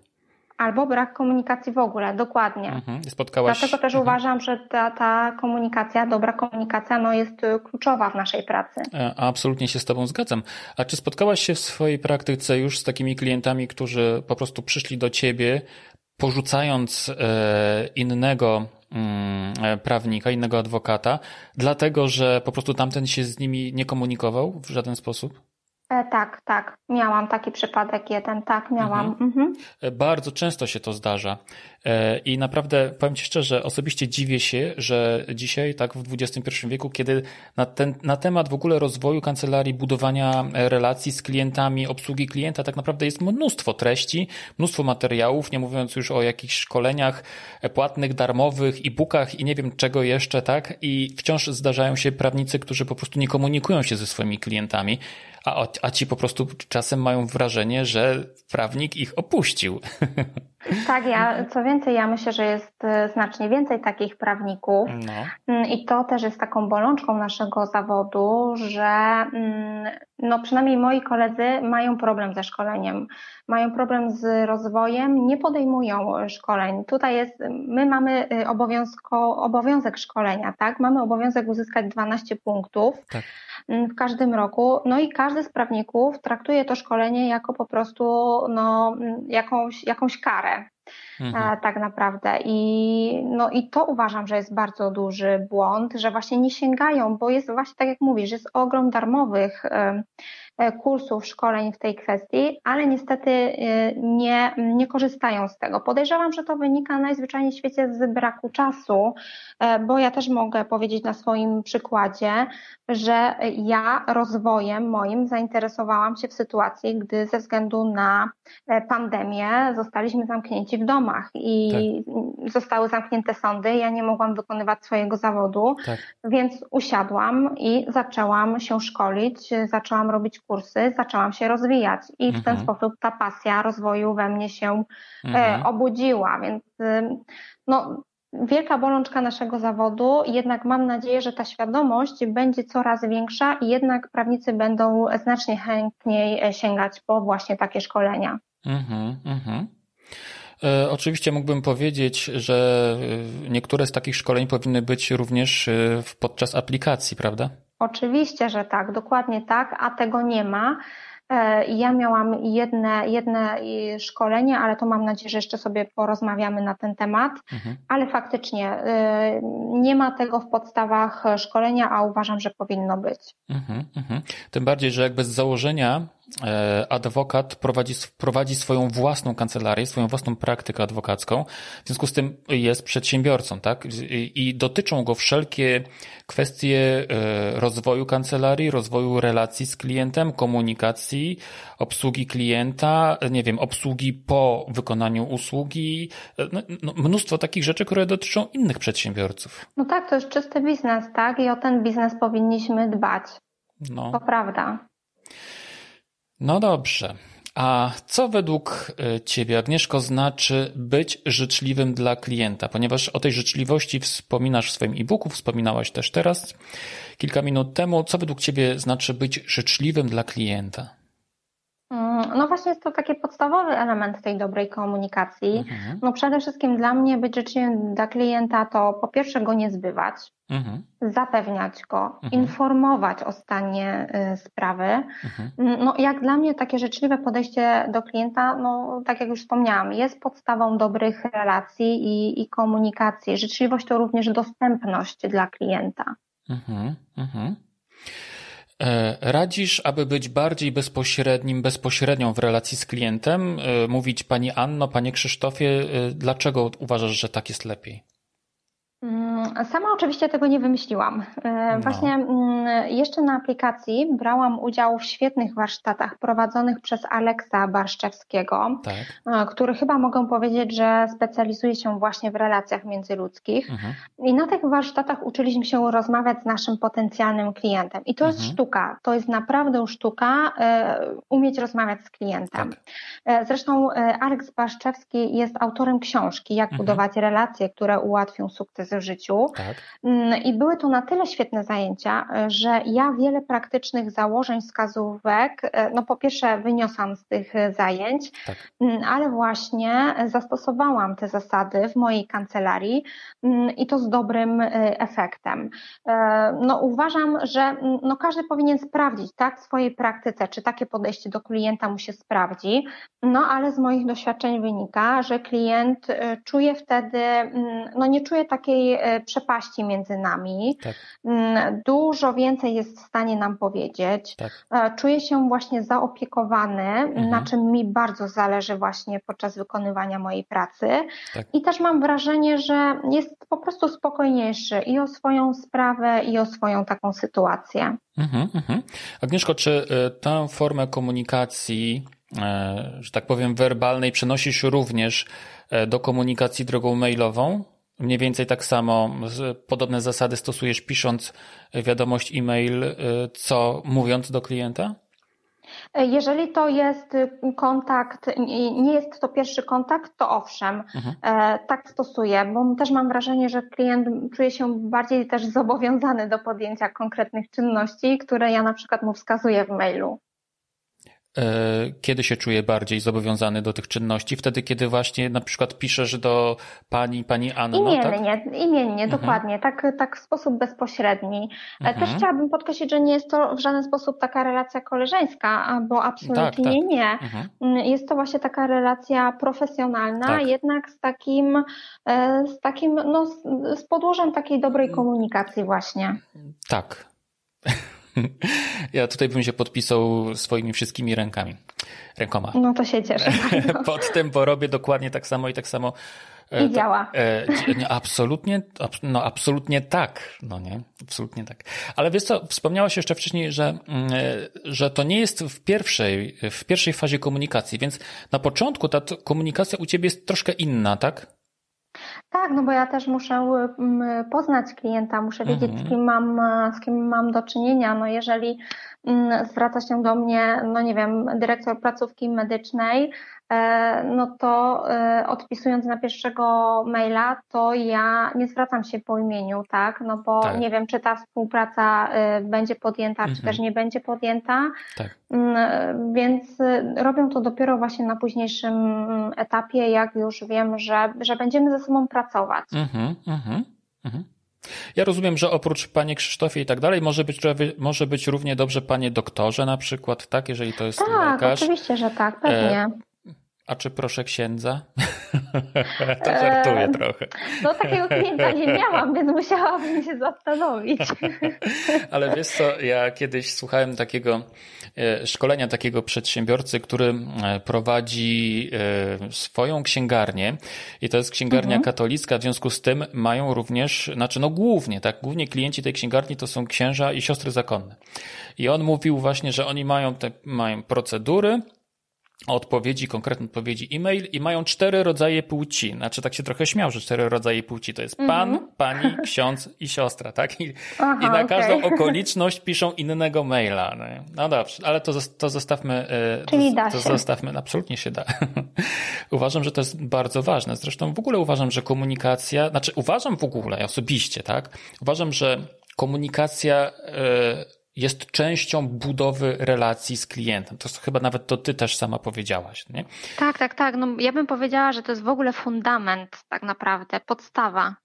albo brak komunikacji w ogóle, dokładnie. Mhm. Spotkałaś... Dlatego też mhm. uważam, że ta, ta komunikacja, dobra komunikacja no, jest y, kluczowa w naszej pracy. E, absolutnie się z Tobą zgadzam. A czy spotkałaś się w swojej praktyce już z takimi klientami, którzy po prostu przyszli do Ciebie, porzucając e, innego mm, e, prawnika, innego adwokata, dlatego że po prostu tamten się z nimi nie komunikował w żaden sposób? E, tak, tak. Miałam taki przypadek jeden, tak, miałam. Mhm. Mhm. E, bardzo często się to zdarza. E, I naprawdę powiem Ci szczerze, osobiście dziwię się, że dzisiaj, tak w XXI wieku, kiedy na, ten, na temat w ogóle rozwoju kancelarii, budowania relacji z klientami, obsługi klienta, tak naprawdę jest mnóstwo treści, mnóstwo materiałów, nie mówiąc już o jakichś szkoleniach płatnych, darmowych, e-bookach i nie wiem czego jeszcze, tak? I wciąż zdarzają się prawnicy, którzy po prostu nie komunikują się ze swoimi klientami a, a ci po prostu czasem mają wrażenie, że prawnik ich opuścił. Tak, ja co więcej, ja myślę, że jest e, znacznie więcej takich prawników no. Mm, i to też jest taką bolączką naszego zawodu, że mm, no przynajmniej moi koledzy mają problem ze szkoleniem, mają problem z rozwojem, nie podejmują szkoleń. Tutaj jest, my mamy y, obowiązek szkolenia, tak? Mamy obowiązek uzyskać 12 punktów. Tak w każdym roku. No i każdy z prawników traktuje to szkolenie jako po prostu no, jakąś, jakąś karę. Mhm. tak naprawdę. I, no, I to uważam, że jest bardzo duży błąd, że właśnie nie sięgają, bo jest właśnie tak jak mówisz, jest ogrom darmowych E, kursów, szkoleń w tej kwestii, ale niestety e, nie, nie korzystają z tego. Podejrzewam, że to wynika najzwyczajniej w świecie z braku czasu, e, bo ja też mogę powiedzieć na swoim przykładzie, że ja rozwojem moim zainteresowałam się w sytuacji, gdy ze względu na pandemię zostaliśmy zamknięci w domach i tak. zostały zamknięte sądy. Ja nie mogłam wykonywać swojego zawodu, tak. więc usiadłam i zaczęłam się szkolić, zaczęłam robić kursy, zaczęłam się rozwijać i w ten mhm. sposób ta pasja rozwoju we mnie się e, mhm. obudziła, więc no, wielka bolączka naszego zawodu, jednak mam nadzieję, że ta świadomość będzie coraz większa i jednak prawnicy będą znacznie chętniej e, sięgać po właśnie takie szkolenia. Mhm, mhm. E, oczywiście mógłbym powiedzieć, że niektóre z takich szkoleń powinny być również podczas aplikacji, prawda? Oczywiście, że tak, dokładnie tak, a tego nie ma. E, ja miałam jedne, jedne szkolenie, ale to mam nadzieję, że jeszcze sobie porozmawiamy na ten temat. Mhm. Ale faktycznie e, nie ma tego w podstawach szkolenia, a uważam, że powinno być. Mhm, mhm. Tym bardziej, że jakby z założenia E, adwokat prowadzi, prowadzi swoją własną kancelarię, swoją własną praktykę adwokacką, w związku z tym jest przedsiębiorcą, tak? I dotyczą go wszelkie kwestie e, rozwoju kancelarii, rozwoju relacji z klientem, komunikacji, obsługi klienta, nie wiem, obsługi po wykonaniu usługi, e, no, no, mnóstwo takich rzeczy, które dotyczą innych przedsiębiorców. No tak, to jest czysty biznes, tak? I o ten biznes powinniśmy dbać. No. To prawda. No dobrze. A co według e, Ciebie, Agnieszko, znaczy być życzliwym dla klienta? Ponieważ o tej życzliwości wspominasz w swoim e-booku, wspominałaś też teraz, kilka minut temu. Co według Ciebie znaczy być życzliwym dla klienta? Mm, no właśnie jest to taki podstawowy element tej dobrej komunikacji. Mhm. No przede wszystkim dla mnie być życzliwym dla klienta to po pierwsze go nie zbywać, mhm. zapewniać go, mhm. informować o stanie y, sprawy. Mhm. Mm, no jak dla mnie takie życzliwe podejście do klienta, no tak jak już wspomniałam, jest podstawą dobrych relacji i, i komunikacji. Życzliwość to również dostępność dla klienta. Mhm. mhm. E, radzisz, aby być bardziej bezpośrednim, bezpośrednią w relacji z klientem, e, mówić Pani Anno, Panie Krzysztofie, e, dlaczego uważasz, że tak jest lepiej? Sama oczywiście tego nie wymyśliłam. E, no. Właśnie mm, jeszcze na aplikacji brałam udział w świetnych warsztatach prowadzonych przez Aleksa Barszczewskiego, tak. E, który chyba mogę powiedzieć, że specjalizuje się właśnie w relacjach międzyludzkich. Mhm. I na tych warsztatach uczyliśmy się rozmawiać z naszym potencjalnym klientem. I to mhm. jest sztuka, to jest naprawdę sztuka e, umieć rozmawiać z klientem. Tak. Zresztą Aleks Barszczewski jest autorem książki Jak mhm. budować relacje, które ułatwią sukces w życiu. Tak. Mm, I były to na tyle świetne zajęcia, że ja wiele praktycznych założeń, wskazówek, e, no po pierwsze wyniosłam z tych zajęć, tak. Mm, ale właśnie zastosowałam te zasady w mojej kancelarii mm, i to z dobrym e, efektem. E, no uważam, że no każdy powinien sprawdzić tak w swojej praktyce, czy takie podejście do klienta mu się sprawdzi, no ale z moich doświadczeń wynika, że klient czuje wtedy, no nie czuje takiej E, przepaści między nami. Tak. Mm, dużo więcej jest w stanie nam powiedzieć. Tak. E, czuję się właśnie zaopiekowany, mhm. na czym mi bardzo zależy właśnie podczas wykonywania mojej pracy. Tak. I też mam wrażenie, że jest po prostu spokojniejszy i o swoją sprawę, i o swoją taką sytuację. Mhm, mhm. Agnieszko, czy e, tę formę komunikacji, że tak powiem, werbalnej przenosisz również do komunikacji drogą mailową? Mniej więcej tak samo, podobne zasady stosujesz pisząc wiadomość e-mail, e, co mówiąc do klienta? Jeżeli to jest kontakt, nie jest to pierwszy kontakt, to owszem, mhm. E, tak stosuję, bo też mam wrażenie, że klient czuje się bardziej też zobowiązany do podjęcia konkretnych czynności, które ja na przykład mu wskazuję w mailu. E, kiedy się czuje bardziej zobowiązany do tych czynności? Wtedy, kiedy właśnie na przykład piszesz do pani, pani Anny. Imiennie, tak? imiennie, mhm. dokładnie, tak, tak w sposób bezpośredni. E, mhm. Też chciałabym podkreślić, że nie jest to w żaden sposób taka relacja koleżeńska, bo absolutnie tak, tak. nie. Mhm. Mm, jest to właśnie taka relacja profesjonalna, tak. jednak z takim, e, z takim, no, z podłożem takiej dobrej komunikacji właśnie. Tak. Ja tutaj bym się podpisał swoimi wszystkimi rękami. Rękoma. No to się cieszę. Pod tym, bo robię dokładnie tak samo i tak samo. E, I działa. E, absolutnie, no absolutnie tak. No nie, absolutnie tak. Ale wiesz co, wspomniałaś jeszcze wcześniej, że, mm, e, że to nie jest w pierwszej, w pierwszej fazie komunikacji, więc na początku ta komunikacja u ciebie jest troszkę inna, tak? Tak, no bo ja też muszę mm, poznać klienta, muszę wiedzieć, mhm. z kim mam, z kim mam do czynienia. No jeżeli mm, zwraca się do mnie, no nie wiem, dyrektor placówki medycznej, no to e, odpisując na pierwszego maila, to ja nie zwracam się po imieniu, tak? No bo tak. nie wiem, czy ta współpraca e, będzie podjęta, mhm. czy też nie będzie podjęta. Tak. Mm, więc robią to dopiero właśnie na późniejszym etapie, jak już wiem, że, że będziemy ze sobą pracować. Mhm, mhm, mhm. Ja rozumiem, że oprócz panie Krzysztofie i tak dalej, może być, może być równie dobrze panie doktorze na przykład, tak? Jeżeli to jest tak, lekarz. oczywiście, że tak, pewnie. A czy proszę księdza? to żartuję e, trochę. No takiego klienta nie miałam, więc musiałabym się zastanowić. Ale wiesz co, ja kiedyś słuchałem takiego e, szkolenia takiego przedsiębiorcy, który e, prowadzi e, swoją księgarnię i to jest księgarnia mhm. katolicka, w związku z tym mają również, znaczy no głównie, tak, głównie klienci tej księgarni to są księża i siostry zakonne. I on mówił właśnie, że oni mają te, mają procedury, odpowiedzi, konkretne odpowiedzi e-mail i mają cztery rodzaje płci. Znaczy tak się trochę śmiał, że cztery rodzaje płci to jest pan, mm -hmm. pani, ksiądz i siostra, tak? I, Aha, i na okay. każdą okoliczność piszą innego maila. No, no dobrze, ale to, to zostawmy. E, Czyli to, da to zostawmy, absolutnie się da. uważam, że to jest bardzo ważne. Zresztą w ogóle uważam, że komunikacja, znaczy uważam w ogóle osobiście, tak? Uważam, że komunikacja y jest częścią budowy relacji z klientem. To chyba nawet to ty też sama powiedziałaś, nie? Tak, tak, tak. No, ja bym powiedziała, że to jest w ogóle fundament tak naprawdę, podstawa.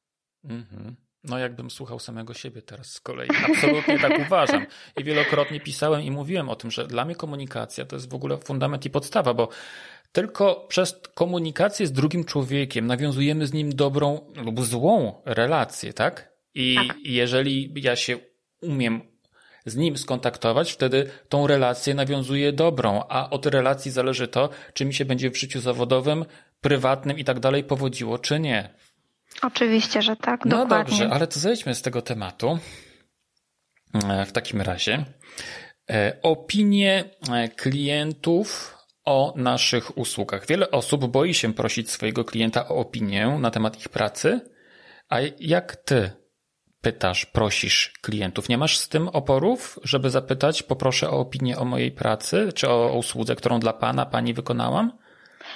Mhm. No jakbym słuchał samego siebie teraz z kolei. Absolutnie tak uważam. I wielokrotnie pisałem i mówiłem o tym, że dla mnie komunikacja to jest w ogóle fundament i podstawa, bo tylko przez komunikację z drugim człowiekiem nawiązujemy z nim dobrą lub złą relację, tak? I tak. jeżeli ja się umiem z nim skontaktować, wtedy tą relację nawiązuje dobrą, a od relacji zależy to, czy mi się będzie w życiu zawodowym, prywatnym i tak dalej powodziło, czy nie. Oczywiście, że tak. No dokładnie. dobrze, ale to zejdźmy z tego tematu. E, w takim razie. E, opinie e, klientów o naszych usługach. Wiele osób boi się prosić swojego klienta o opinię na temat ich pracy. A jak ty pytasz, prosisz klientów. Nie masz z tym oporów, żeby zapytać, poproszę o opinię o mojej pracy, czy o usłudze, którą dla pana, pani wykonałam?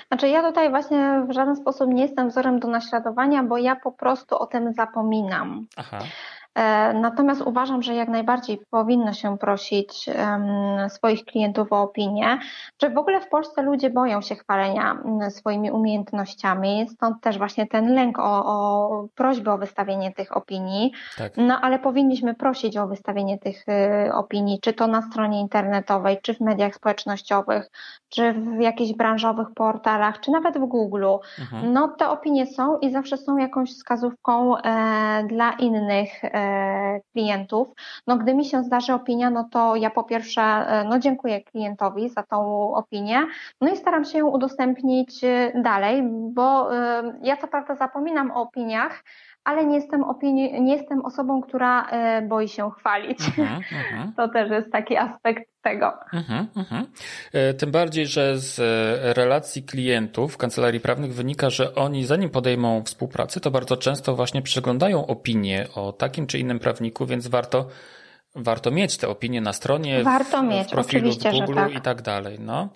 Znaczy ja tutaj właśnie w żaden sposób nie jestem wzorem do naśladowania, bo ja po prostu o tym zapominam. Aha. E, natomiast uważam, że jak najbardziej powinno się prosić swoich klientów o opinię, że w ogóle w Polsce ludzie boją się chwalenia swoimi umiejętnościami, stąd też właśnie ten lęk o, o prośbę o wystawienie tych opinii. Tak. No ale powinniśmy prosić o wystawienie tych y, opinii, czy to na stronie internetowej, czy w mediach społecznościowych, czy w jakichś branżowych portalach, czy nawet w Google. Mhm. No te opinie są i zawsze są jakąś wskazówką e, dla innych e, klientów. No gdy mi się zdarzy opinia, no to ja po pierwsze e, no dziękuję klientowi za tą opinię, no i staram się ją udostępnić e, dalej, bo e, ja co prawda zapominam o opiniach, ale nie jestem, opinii, nie jestem osobą, która boi się chwalić. Uh -huh, uh -huh. To też jest taki aspekt tego. -huh, mhm. Tym bardziej, że z relacji klientów w kancelarii prawnych wynika, że oni zanim podejmą współpracę, to bardzo często właśnie przeglądają opinie o takim czy innym prawniku, więc warto warto mieć te opinie na stronie, warto w, mieć, w profilu w Google tak. i tak dalej. No.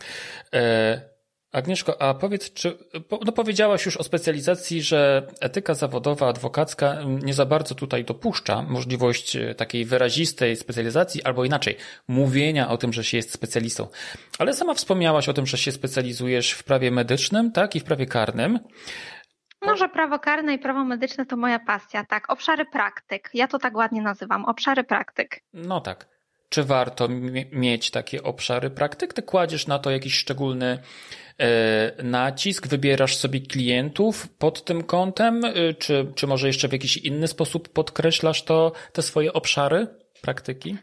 Agnieszko, a powiedz, czy no powiedziałaś już o specjalizacji, że etyka zawodowa, adwokacka nie za bardzo tutaj dopuszcza możliwość e, takiej wyrazistej specjalizacji, albo inaczej, mówienia o tym, że się jest specjalistą. Ale sama wspomniałaś o tym, że się specjalizujesz w prawie medycznym, tak, i w prawie karnym. Może prawo karne i prawo medyczne to moja pasja, tak. Obszary praktyk. Ja to tak ładnie nazywam. Obszary praktyk. No tak. Czy warto mieć takie obszary praktyk? Ty kładziesz na to jakiś szczególny e, nacisk, wybierasz sobie klientów pod tym kątem, e, czy, czy może jeszcze w jakiś inny sposób podkreślasz to, te swoje obszary praktyki?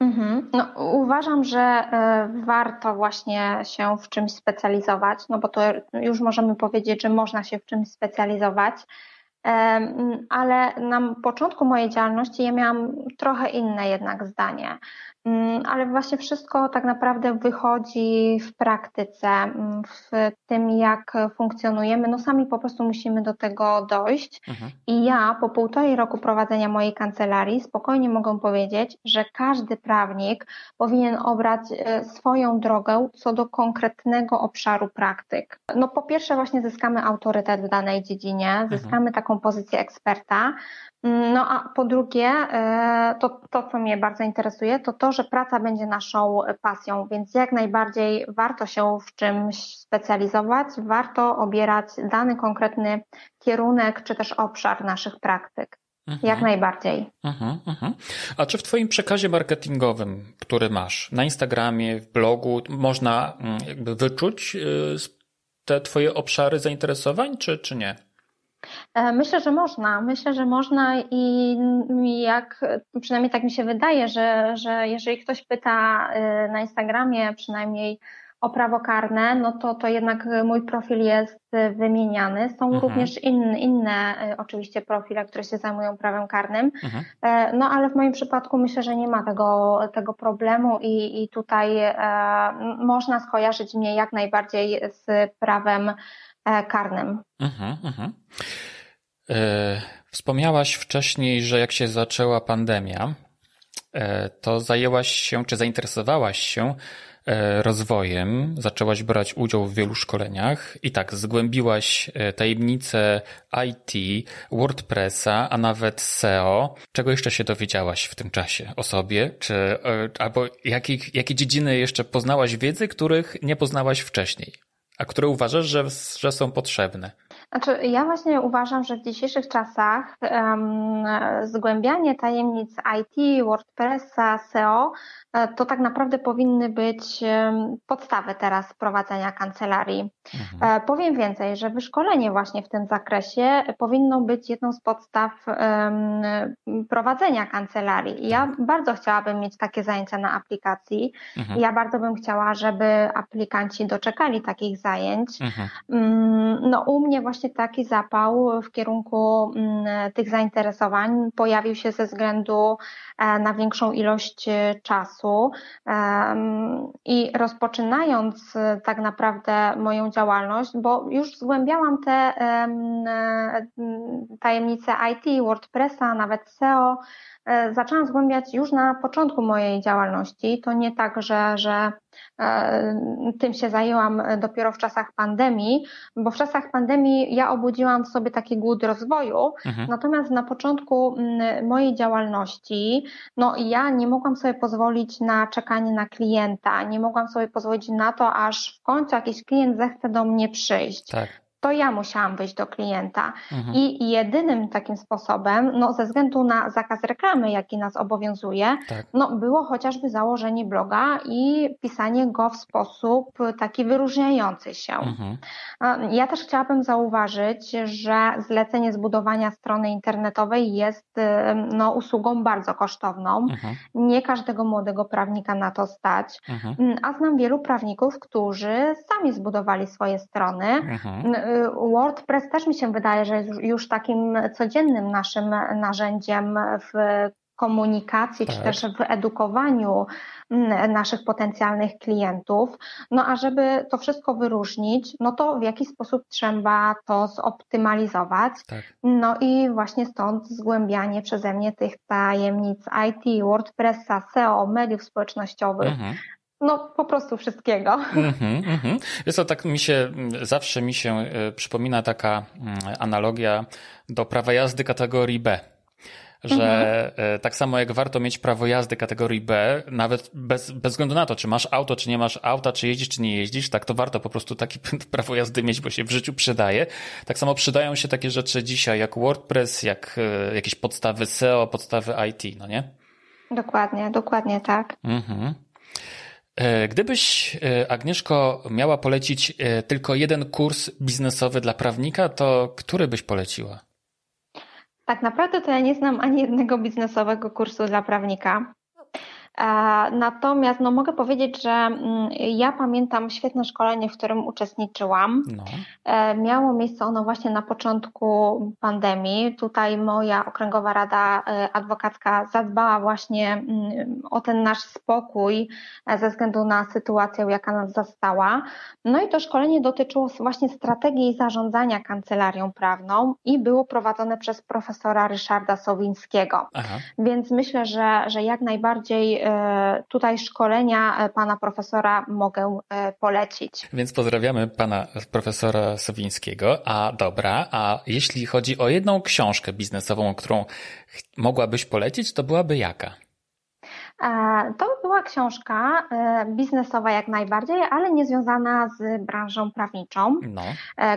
Mhm. No, uważam, że e, warto właśnie się w czymś specjalizować, no bo to już możemy powiedzieć, że można się w czymś specjalizować, ale na początku mojej działalności ja miałam trochę inne jednak zdanie. Mm, ale właśnie wszystko tak naprawdę wychodzi w praktyce, mm, w tym jak funkcjonujemy. No sami po prostu musimy do tego dojść. Mhm. I ja po półtorej roku prowadzenia mojej kancelarii spokojnie mogę powiedzieć, że każdy prawnik powinien obrać e, swoją drogę co do konkretnego obszaru praktyk. No po pierwsze właśnie zyskamy autorytet w danej dziedzinie, mhm. zyskamy taką pozycję eksperta, no a po drugie, e, to, to co mnie bardzo interesuje, to to, że praca będzie naszą pasją, więc jak najbardziej warto się w czymś specjalizować, warto obierać dany konkretny kierunek czy też obszar naszych praktyk. Mhm. Jak najbardziej. Mhm, mhm. A czy w Twoim przekazie marketingowym, który masz na Instagramie, w blogu, można mm, jakby wyczuć y, te Twoje obszary zainteresowań, czy, czy nie? E, myślę, że można. Myślę, że można i jak, przynajmniej tak mi się wydaje, że, że jeżeli ktoś pyta e, na Instagramie przynajmniej o prawo karne, no to, to jednak mój profil jest wymieniany. Są mhm. również inne, inne oczywiście profile, które się zajmują prawem karnym. Mhm. E, no ale w moim przypadku myślę, że nie ma tego, tego problemu i, i tutaj e, można skojarzyć mnie jak najbardziej z prawem E, karnym. Mhm, mhm. E, wspomniałaś wcześniej, że jak się zaczęła pandemia, e, to zajęłaś się, czy zainteresowałaś się rozwojem, zaczęłaś brać udział w wielu szkoleniach i tak zgłębiłaś tajemnice IT, WordPressa, a nawet SEO. Czego jeszcze się dowiedziałaś w tym czasie o sobie? Czy, albo jakie, jakie dziedziny jeszcze poznałaś wiedzy, których nie poznałaś wcześniej? A które uważasz, że, że są potrzebne? Znaczy, ja właśnie uważam, że w dzisiejszych czasach um, zgłębianie tajemnic IT, WordPressa, SEO to tak naprawdę powinny być podstawy teraz prowadzenia kancelarii. Mhm. E, powiem więcej, że wyszkolenie właśnie w tym zakresie powinno być jedną z podstaw prowadzenia kancelarii. Ja tak. bardzo chciałabym mieć takie zajęcia na aplikacji. Mhm. Ja bardzo bym chciała, żeby aplikanci doczekali takich zajęć. Mhm. Mm, no, u mnie właśnie taki zapał w kierunku mm, tych zainteresowań pojawił się ze względu e, na większą ilość czasu czasu i rozpoczynając e, tak naprawdę moją działalność, bo już zgłębiałam te e, tajemnice IT, WordPressa, nawet SEO, E, zaczęłam zgłębiać już na początku mojej działalności. To nie tak, że, że tym się zajęłam dopiero w czasach pandemii, bo w czasach pandemii ja obudziłam w sobie taki głód rozwoju, mhm. natomiast na początku mojej działalności, no ja nie mogłam sobie pozwolić na czekanie na klienta, nie mogłam sobie pozwolić na to, aż w końcu jakiś klient zechce do mnie przyjść. Tak to ja musiałam wyjść do klienta. Mhm. I jedynym takim sposobem, no ze względu na zakaz reklamy, jaki nas obowiązuje, tak. no było chociażby założenie bloga i pisanie go w sposób taki wyróżniający się. Mhm. Ja też chciałabym zauważyć, że zlecenie zbudowania strony internetowej jest no, usługą bardzo kosztowną. Mhm. Nie każdego młodego prawnika na to stać, mhm. a znam wielu prawników, którzy sami zbudowali swoje strony mhm. WordPress też mi się wydaje, że jest już takim codziennym naszym narzędziem w komunikacji, tak. czy też w edukowaniu mm, naszych potencjalnych klientów. No a żeby to wszystko wyróżnić, no to w jaki sposób trzeba to zoptymalizować. Tak. No i właśnie stąd zgłębianie przeze mnie tych tajemnic IT, WordPressa, SEO, mediów społecznościowych. Mhm no po prostu wszystkiego. Mm-hmm, mm-hmm. Jest to tak mi się, zawsze mi się y, przypomina taka y, analogia do prawa jazdy kategorii B że mhm. tak samo jak warto mieć prawo jazdy kategorii B, nawet bez, bez względu na to, czy masz auto, czy nie masz auta, czy jeździsz, czy nie jeździsz, tak to warto po prostu takie prawo jazdy mieć, bo się w życiu przydaje. Tak samo przydają się takie rzeczy dzisiaj jak WordPress, jak e, jakieś podstawy SEO, podstawy IT, no nie? Dokładnie, dokładnie tak. Mhm. E, gdybyś, Agnieszko, miała polecić tylko jeden kurs biznesowy dla prawnika, to który byś poleciła? Tak naprawdę to ja nie znam ani jednego biznesowego kursu dla prawnika. E, natomiast no, mogę powiedzieć, że mm, ja pamiętam świetne szkolenie, w którym uczestniczyłam. No. E, miało miejsce ono właśnie na początku pandemii. Tutaj moja Okręgowa Rada e, Adwokacka zadbała właśnie mm, o ten nasz spokój ze względu na sytuację, jaka nas zastała. No i to szkolenie dotyczyło właśnie strategii zarządzania kancelarią prawną i było prowadzone przez profesora Ryszarda Sowińskiego. Aha. Więc myślę, że, że jak najbardziej tutaj szkolenia e, pana profesora mogę e, polecić. Więc pozdrawiamy pana profesora Sowińskiego. A dobra, a jeśli chodzi o jedną książkę biznesową, którą mogłabyś polecić, to byłaby jaka? To była książka biznesowa jak najbardziej, ale nie związana z branżą prawniczą. No.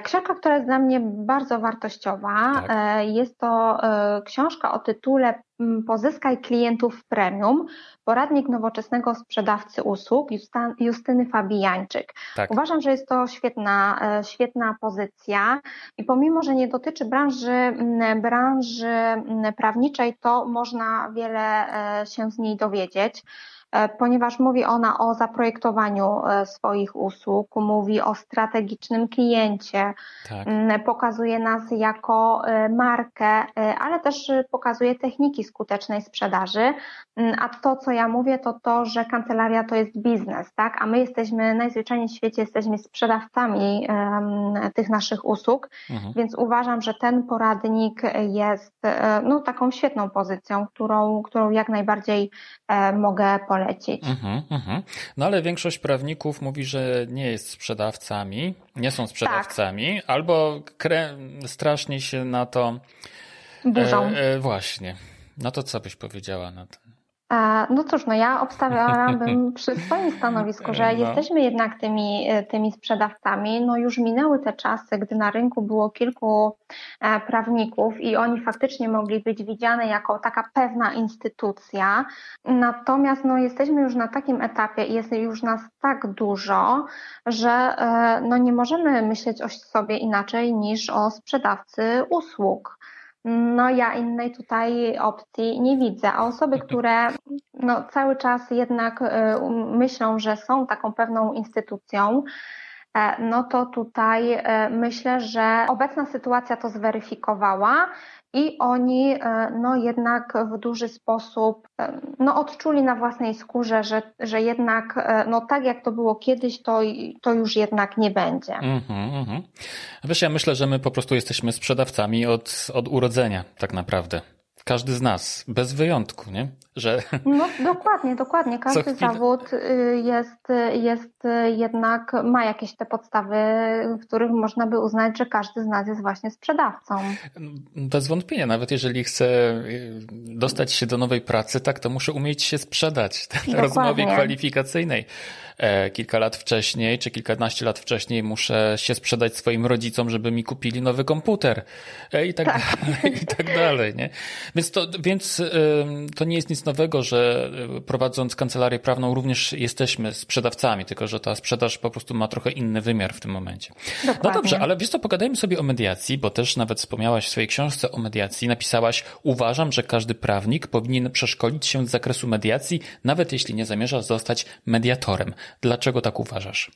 Książka, która jest dla mnie bardzo wartościowa. Tak. Jest to książka o tytule Pozyskaj klientów premium, poradnik nowoczesnego sprzedawcy usług Justyny Fabijańczyk. Tak. Uważam, że jest to świetna, e, świetna pozycja i pomimo, że nie dotyczy branży, branży prawniczej, to można wiele e, się z niej dowiedzieć. E, ponieważ mówi ona o zaprojektowaniu e, swoich usług, mówi o strategicznym kliencie, tak. pokazuje nas jako e, markę, ale też pokazuje techniki skutecznej sprzedaży. A to, co ja mówię, to to, że kancelaria to jest biznes, tak? A my jesteśmy najzwyczajniej w świecie, jesteśmy sprzedawcami tych naszych usług, mhm. więc uważam, że ten poradnik jest no, taką świetną pozycją, którą, którą jak najbardziej mogę polecić polecić. Mhm, mhm. No ale większość prawników mówi, że nie jest sprzedawcami, nie są sprzedawcami, tak. albo strasznie się na to. Burzą. E, e, właśnie. No to co byś powiedziała na to? No cóż, no ja obstawiałabym przy swoim stanowisku, że no. jesteśmy jednak tymi, e, tymi sprzedawcami. No już minęły te czasy, gdy na rynku było kilku e, prawników i oni faktycznie mogli być widziane jako taka pewna instytucja. Natomiast no jesteśmy już na takim etapie i jest już nas tak dużo, że e, no nie możemy myśleć o sobie inaczej niż o sprzedawcy usług. No ja innej tutaj opcji nie widzę, a osoby, które no, cały czas jednak y, myślą, że są taką pewną instytucją, no to tutaj e, myślę, że obecna sytuacja to zweryfikowała i oni e, no jednak w duży sposób e, no odczuli na własnej skórze, że, że jednak e, no tak jak to było kiedyś, to, to już jednak nie będzie. Mm -hmm, mm -hmm. Wiesz, ja myślę, że my po prostu jesteśmy sprzedawcami od, od urodzenia tak naprawdę. Każdy z nas, bez wyjątku, nie? Że... No dokładnie, dokładnie. Każdy chwilę... zawód y, jest, jest jednak, ma jakieś te podstawy, w których można by uznać, że każdy z nas jest właśnie sprzedawcą. Bez wątpienia, nawet jeżeli chcę y, dostać się do nowej pracy, tak, to muszę umieć się sprzedać na rozmowie kwalifikacyjnej. E, kilka lat wcześniej, czy kilkanaście lat wcześniej muszę się sprzedać swoim rodzicom, żeby mi kupili nowy komputer e, i tak, tak. dalej, i tak dalej, nie? Więc to, więc to nie jest nic nowego, że e, prowadząc kancelarię prawną również jesteśmy sprzedawcami, tylko że ta sprzedaż po prostu ma trochę inny wymiar w tym momencie. Dokładnie. No dobrze, ale wiesz co, pogadajmy sobie o mediacji, bo też nawet wspomniałaś w swojej książce o mediacji, napisałaś, uważam, że każdy prawnik powinien przeszkolić się z zakresu mediacji, nawet jeśli nie zamierza zostać mediatorem. Dlaczego tak uważasz?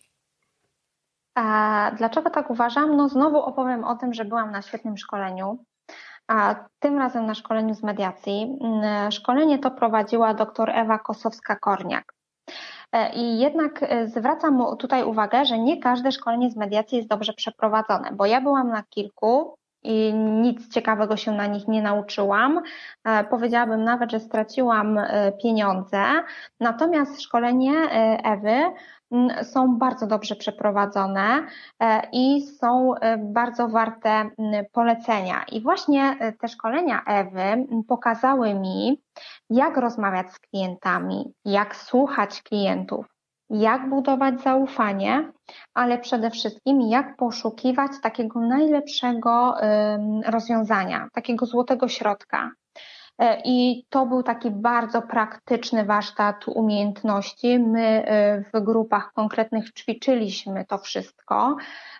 A dlaczego tak uważam? No znowu opowiem o tym, że byłam na świetnym szkoleniu a tym razem na szkoleniu z mediacji. Mm, szkolenie to prowadziła dr Ewa Kosowska-Korniak. E, I jednak e, zwracam tutaj uwagę, że nie każde szkolenie z mediacji jest dobrze przeprowadzone, bo ja byłam na kilku i nic ciekawego się na nich nie nauczyłam. E, powiedziałabym nawet, że straciłam pieniądze. Natomiast szkolenie Ewy są bardzo dobrze przeprowadzone i są bardzo warte polecenia. I właśnie te szkolenia Ewy pokazały mi, jak rozmawiać z klientami, jak słuchać klientów, jak budować zaufanie, ale przede wszystkim jak poszukiwać takiego najlepszego rozwiązania, takiego złotego środka. E, I to był taki bardzo praktyczny warsztat umiejętności. My e, w grupach konkretnych ćwiczyliśmy to wszystko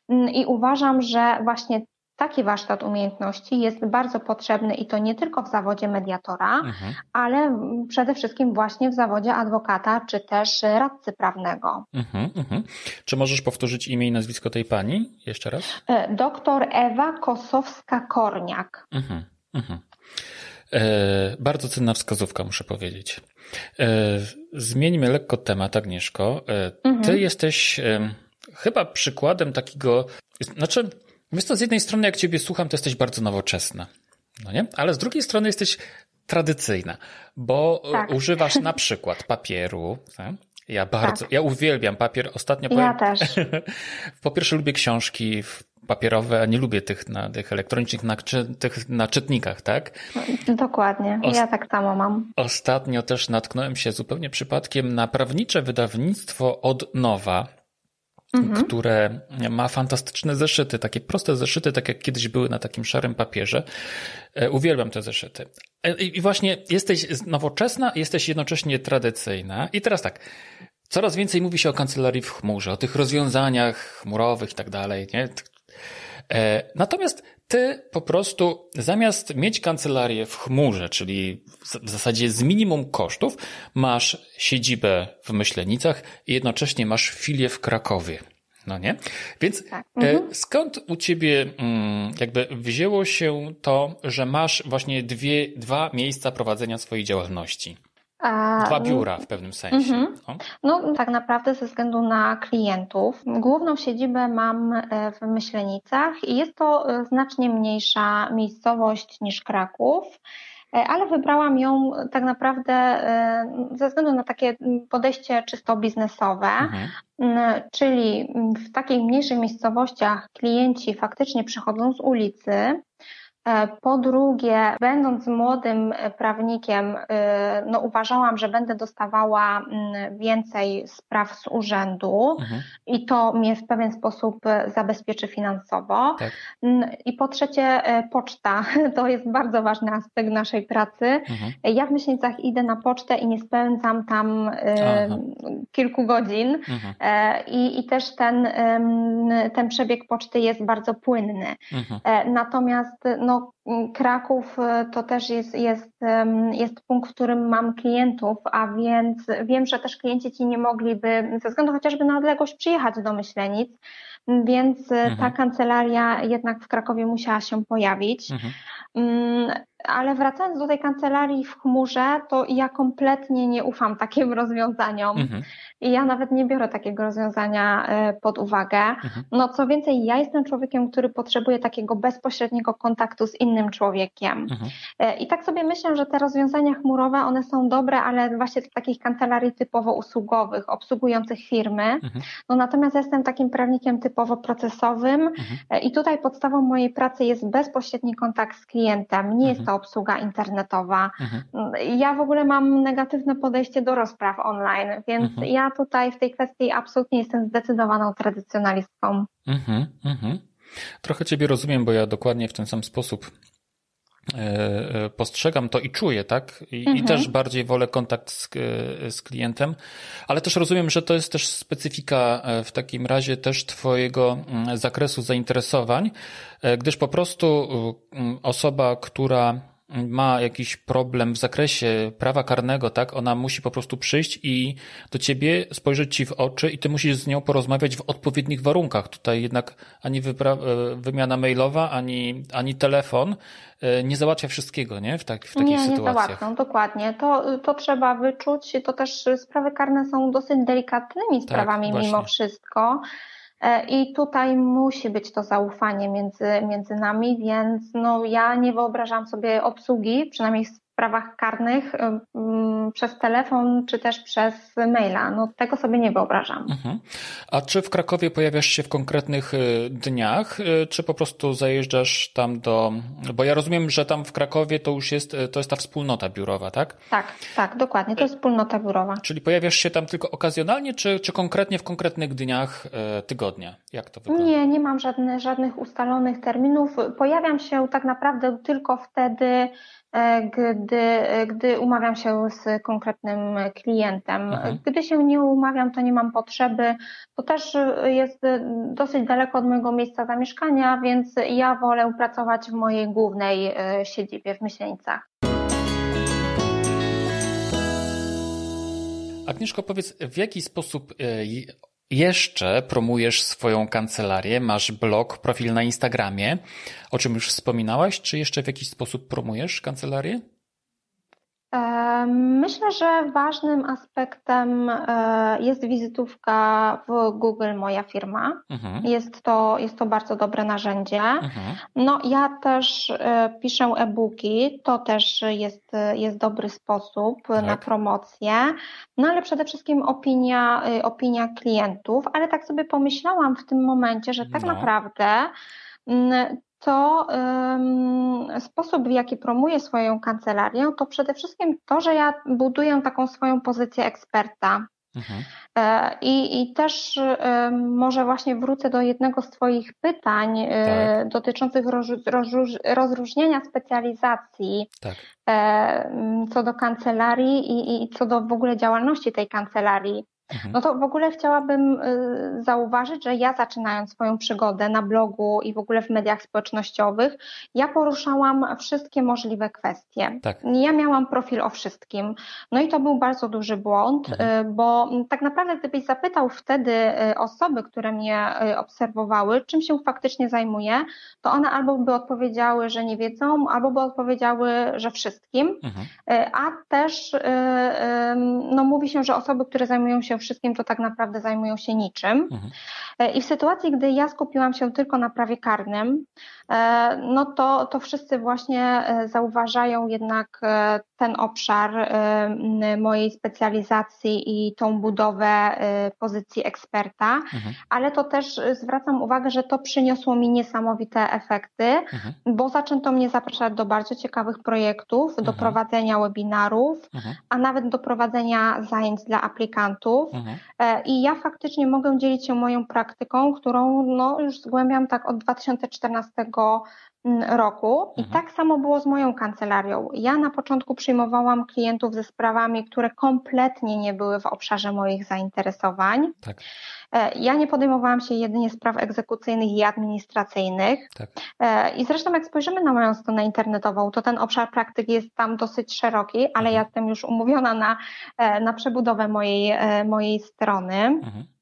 mm, i uważam, że właśnie taki warsztat umiejętności jest bardzo potrzebny i to nie tylko w zawodzie mediatora, mhm. ale przede wszystkim właśnie w zawodzie adwokata czy też radcy prawnego. Mhm, mhm. Czy możesz powtórzyć imię i nazwisko tej pani jeszcze raz? E, doktor Ewa Kosowska-Korniak. Mhm, mhm. E, bardzo cenna wskazówka, muszę powiedzieć. E, zmieńmy lekko temat, Agnieszko. E, ty mhm. jesteś e, chyba przykładem takiego, znaczy Wiesz co, z jednej strony jak ciebie słucham, to jesteś bardzo nowoczesna, no nie? Ale z drugiej strony jesteś tradycyjna, bo tak. używasz na przykład papieru. Tak? Ja bardzo, tak. ja uwielbiam papier. Ostatnio ja powiem, też. po pierwsze lubię książki papierowe, a nie lubię tych, na, tych elektronicznych na, tych na czytnikach, tak? Dokładnie, ja tak samo mam. Ostatnio też natknąłem się zupełnie przypadkiem na prawnicze wydawnictwo od nowa mhm. które ma fantastyczne zeszyty, takie proste zeszyty, tak jak kiedyś były na takim szarym papierze. E, uwielbiam te zeszyty. E, I właśnie jesteś nowoczesna, jesteś jednocześnie tradycyjna. I teraz tak, coraz więcej mówi się o kancelarii w chmurze, o tych rozwiązaniach chmurowych i tak dalej, nie? E, natomiast ty po prostu zamiast mieć kancelarię w chmurze, czyli w zasadzie z minimum kosztów, masz siedzibę w Myślenicach i jednocześnie masz filię w Krakowie. No nie? Więc tak. E, mhm. skąd u ciebie mm, jakby wzięło się to, że masz właśnie dwie, dwa miejsca prowadzenia swojej działalności? Dwa biura w pewnym sensie. Mhm. No. no. tak naprawdę ze względu na klientów. Główną siedzibę mam e, w Myślenicach i jest to e, znacznie mniejsza miejscowość niż Kraków ale wybrałam ją tak naprawdę ze względu na takie podejście czysto biznesowe, mhm. czyli w takich mniejszych miejscowościach klienci faktycznie przychodzą z ulicy, E, po drugie, będąc młodym prawnikiem, e, no uważałam, że będę dostawała mm, więcej spraw z urzędu mhm. i to mnie w pewien sposób zabezpieczy finansowo. Tak. I po trzecie, e, poczta to jest bardzo ważny aspekt naszej pracy. Mhm. Ja w Myślenicach idę na pocztę i nie spędzam tam Aha. kilku godzin mhm. I, i też ten, ten przebieg poczty jest bardzo płynny. Mhm. Natomiast no, no, Kraków e, to też jest, jest, jest punkt, w którym mam klientów, a więc wiem, że też klienci ci nie mogliby ze względu chociażby na odległość przyjechać do Myślenic, więc e, mhm. ta kancelaria jednak w Krakowie musiała się pojawić. Mhm. Ale wracając do tej kancelarii w chmurze, to ja kompletnie nie ufam takim rozwiązaniom. Mhm. I ja nawet nie biorę takiego rozwiązania e, pod uwagę. Mhm. No co więcej, ja jestem człowiekiem, który potrzebuje takiego bezpośredniego kontaktu z innym człowiekiem. Mhm. E, I tak sobie myślę, że te rozwiązania chmurowe, one są dobre, ale właśnie w takich kancelarii typowo usługowych, obsługujących firmy. Mhm. No natomiast ja jestem takim prawnikiem typowo procesowym mhm. e, i tutaj podstawą mojej pracy jest bezpośredni kontakt z klientem. Nie jest to obsługa internetowa. Ja w ogóle mam negatywne podejście do rozpraw online, więc ja tutaj w tej kwestii absolutnie jestem zdecydowaną tradycjonalistką. Mhm, mhm. Trochę Ciebie rozumiem, bo ja dokładnie w ten sam sposób postrzegam to i czuję, tak? I, mhm. i też bardziej wolę kontakt z, e, z, klientem, ale też rozumiem, że to jest też specyfika w takim razie też Twojego mm, zakresu zainteresowań, gdyż po prostu mm, osoba, która ma jakiś problem w zakresie prawa karnego, tak, ona musi po prostu przyjść i do ciebie spojrzeć ci w oczy i ty musisz z nią porozmawiać w odpowiednich warunkach. Tutaj jednak ani e, wymiana mailowa, ani, ani telefon e, nie załatwia wszystkiego, nie? W, tak, w takich nie, sytuacjach. Nie, nie załatwią, dokładnie. To, to trzeba wyczuć. To też sprawy karne są dosyć delikatnymi tak, sprawami tak, mimo wszystko. E, I tutaj musi być to zaufanie między, między nami, więc no, ja nie wyobrażam sobie obsługi, przynajmniej sprawach karnych przez telefon czy też przez maila. No tego sobie nie wyobrażam. Mhm. A czy w Krakowie pojawiasz się w konkretnych y, dniach, y, czy po prostu zajeżdżasz tam do, bo ja rozumiem, że tam w Krakowie to już jest, y, to jest ta wspólnota biurowa, tak? Tak, tak, dokładnie, to jest wspólnota biurowa. Czyli pojawiasz się tam tylko okazjonalnie, czy, czy konkretnie w konkretnych dniach tygodnia? Jak to wygląda? Nie, nie mam żadnych, żadnych ustalonych terminów. Pojawiam się tak naprawdę tylko wtedy, gdy, e, gdy umawiam się z konkretnym klientem. Mhm. Gdy się nie umawiam, to nie mam potrzeby. To też jest dosyć daleko od mojego miejsca zamieszkania, więc ja wolę pracować w mojej głównej e, siedzibie w Myślenicach. Agnieszko, powiedz, w jaki sposób jeszcze promujesz swoją kancelarię, masz blog, profil na Instagramie, o czym już wspominałaś, czy jeszcze w jakiś sposób promujesz kancelarię? Myślę, że ważnym aspektem e, jest wizytówka w Google Moja firma. Mhm. Jest, to, jest to bardzo dobre narzędzie. Mhm. No ja też e, piszę e-booki, to też jest, jest dobry sposób tak. na promocję. No ale przede wszystkim opinia, e, opinia klientów, ale tak sobie pomyślałam w tym momencie, że tak no. naprawdę to um, sposób, w jaki promuję swoją kancelarię, to przede wszystkim to, że ja buduję taką swoją pozycję eksperta. Mhm. E, I, I też może właśnie wrócę do jednego z Twoich pytań e, tak. dotyczących rozróżnienia specjalizacji tak. E, co do kancelarii i, i co do w ogóle działalności tej kancelarii. Mhm. No to w ogóle chciałabym y, zauważyć, że ja zaczynając swoją przygodę na blogu i w ogóle w mediach społecznościowych, ja poruszałam wszystkie możliwe kwestie. Tak. Ja miałam profil o wszystkim. No i to był bardzo duży błąd, mhm. Y, bo tak naprawdę gdybyś zapytał wtedy y, osoby, które mnie obserwowały, czym się faktycznie zajmuję, to one albo by odpowiedziały, że nie wiedzą, albo by odpowiedziały, że wszystkim, mhm. a też no, mówi się, że osoby, które zajmują się wszystkim, to tak naprawdę zajmują się niczym. Mhm. E, I w sytuacji, gdy ja skupiłam się tylko na prawie karnym, e, no to, to wszyscy właśnie e, zauważają jednak ten obszar mojej specjalizacji i tą budowę pozycji eksperta, mhm. ale to też zwracam uwagę, że to przyniosło mi niesamowite efekty, mhm. bo zaczęto mnie zapraszać do bardzo ciekawych projektów, do mhm. prowadzenia webinarów, mhm. a nawet do prowadzenia zajęć dla aplikantów. Mhm. I ja faktycznie mogę dzielić się moją praktyką, którą no, już zgłębiam tak od 2014 mm, roku. I mhm. tak samo było z moją kancelarią. Ja na początku przyjmowałam klientów ze sprawami, które kompletnie nie były w obszarze moich zainteresowań. Tak. E, ja nie podejmowałam się jedynie spraw egzekucyjnych i administracyjnych. Tak. E, I zresztą, jak spojrzymy na moją stronę internetową, to ten obszar praktyk jest tam dosyć szeroki, ale mhm. ja jestem już umówiona na, e, na przebudowę mojej, mojej strony. Mhm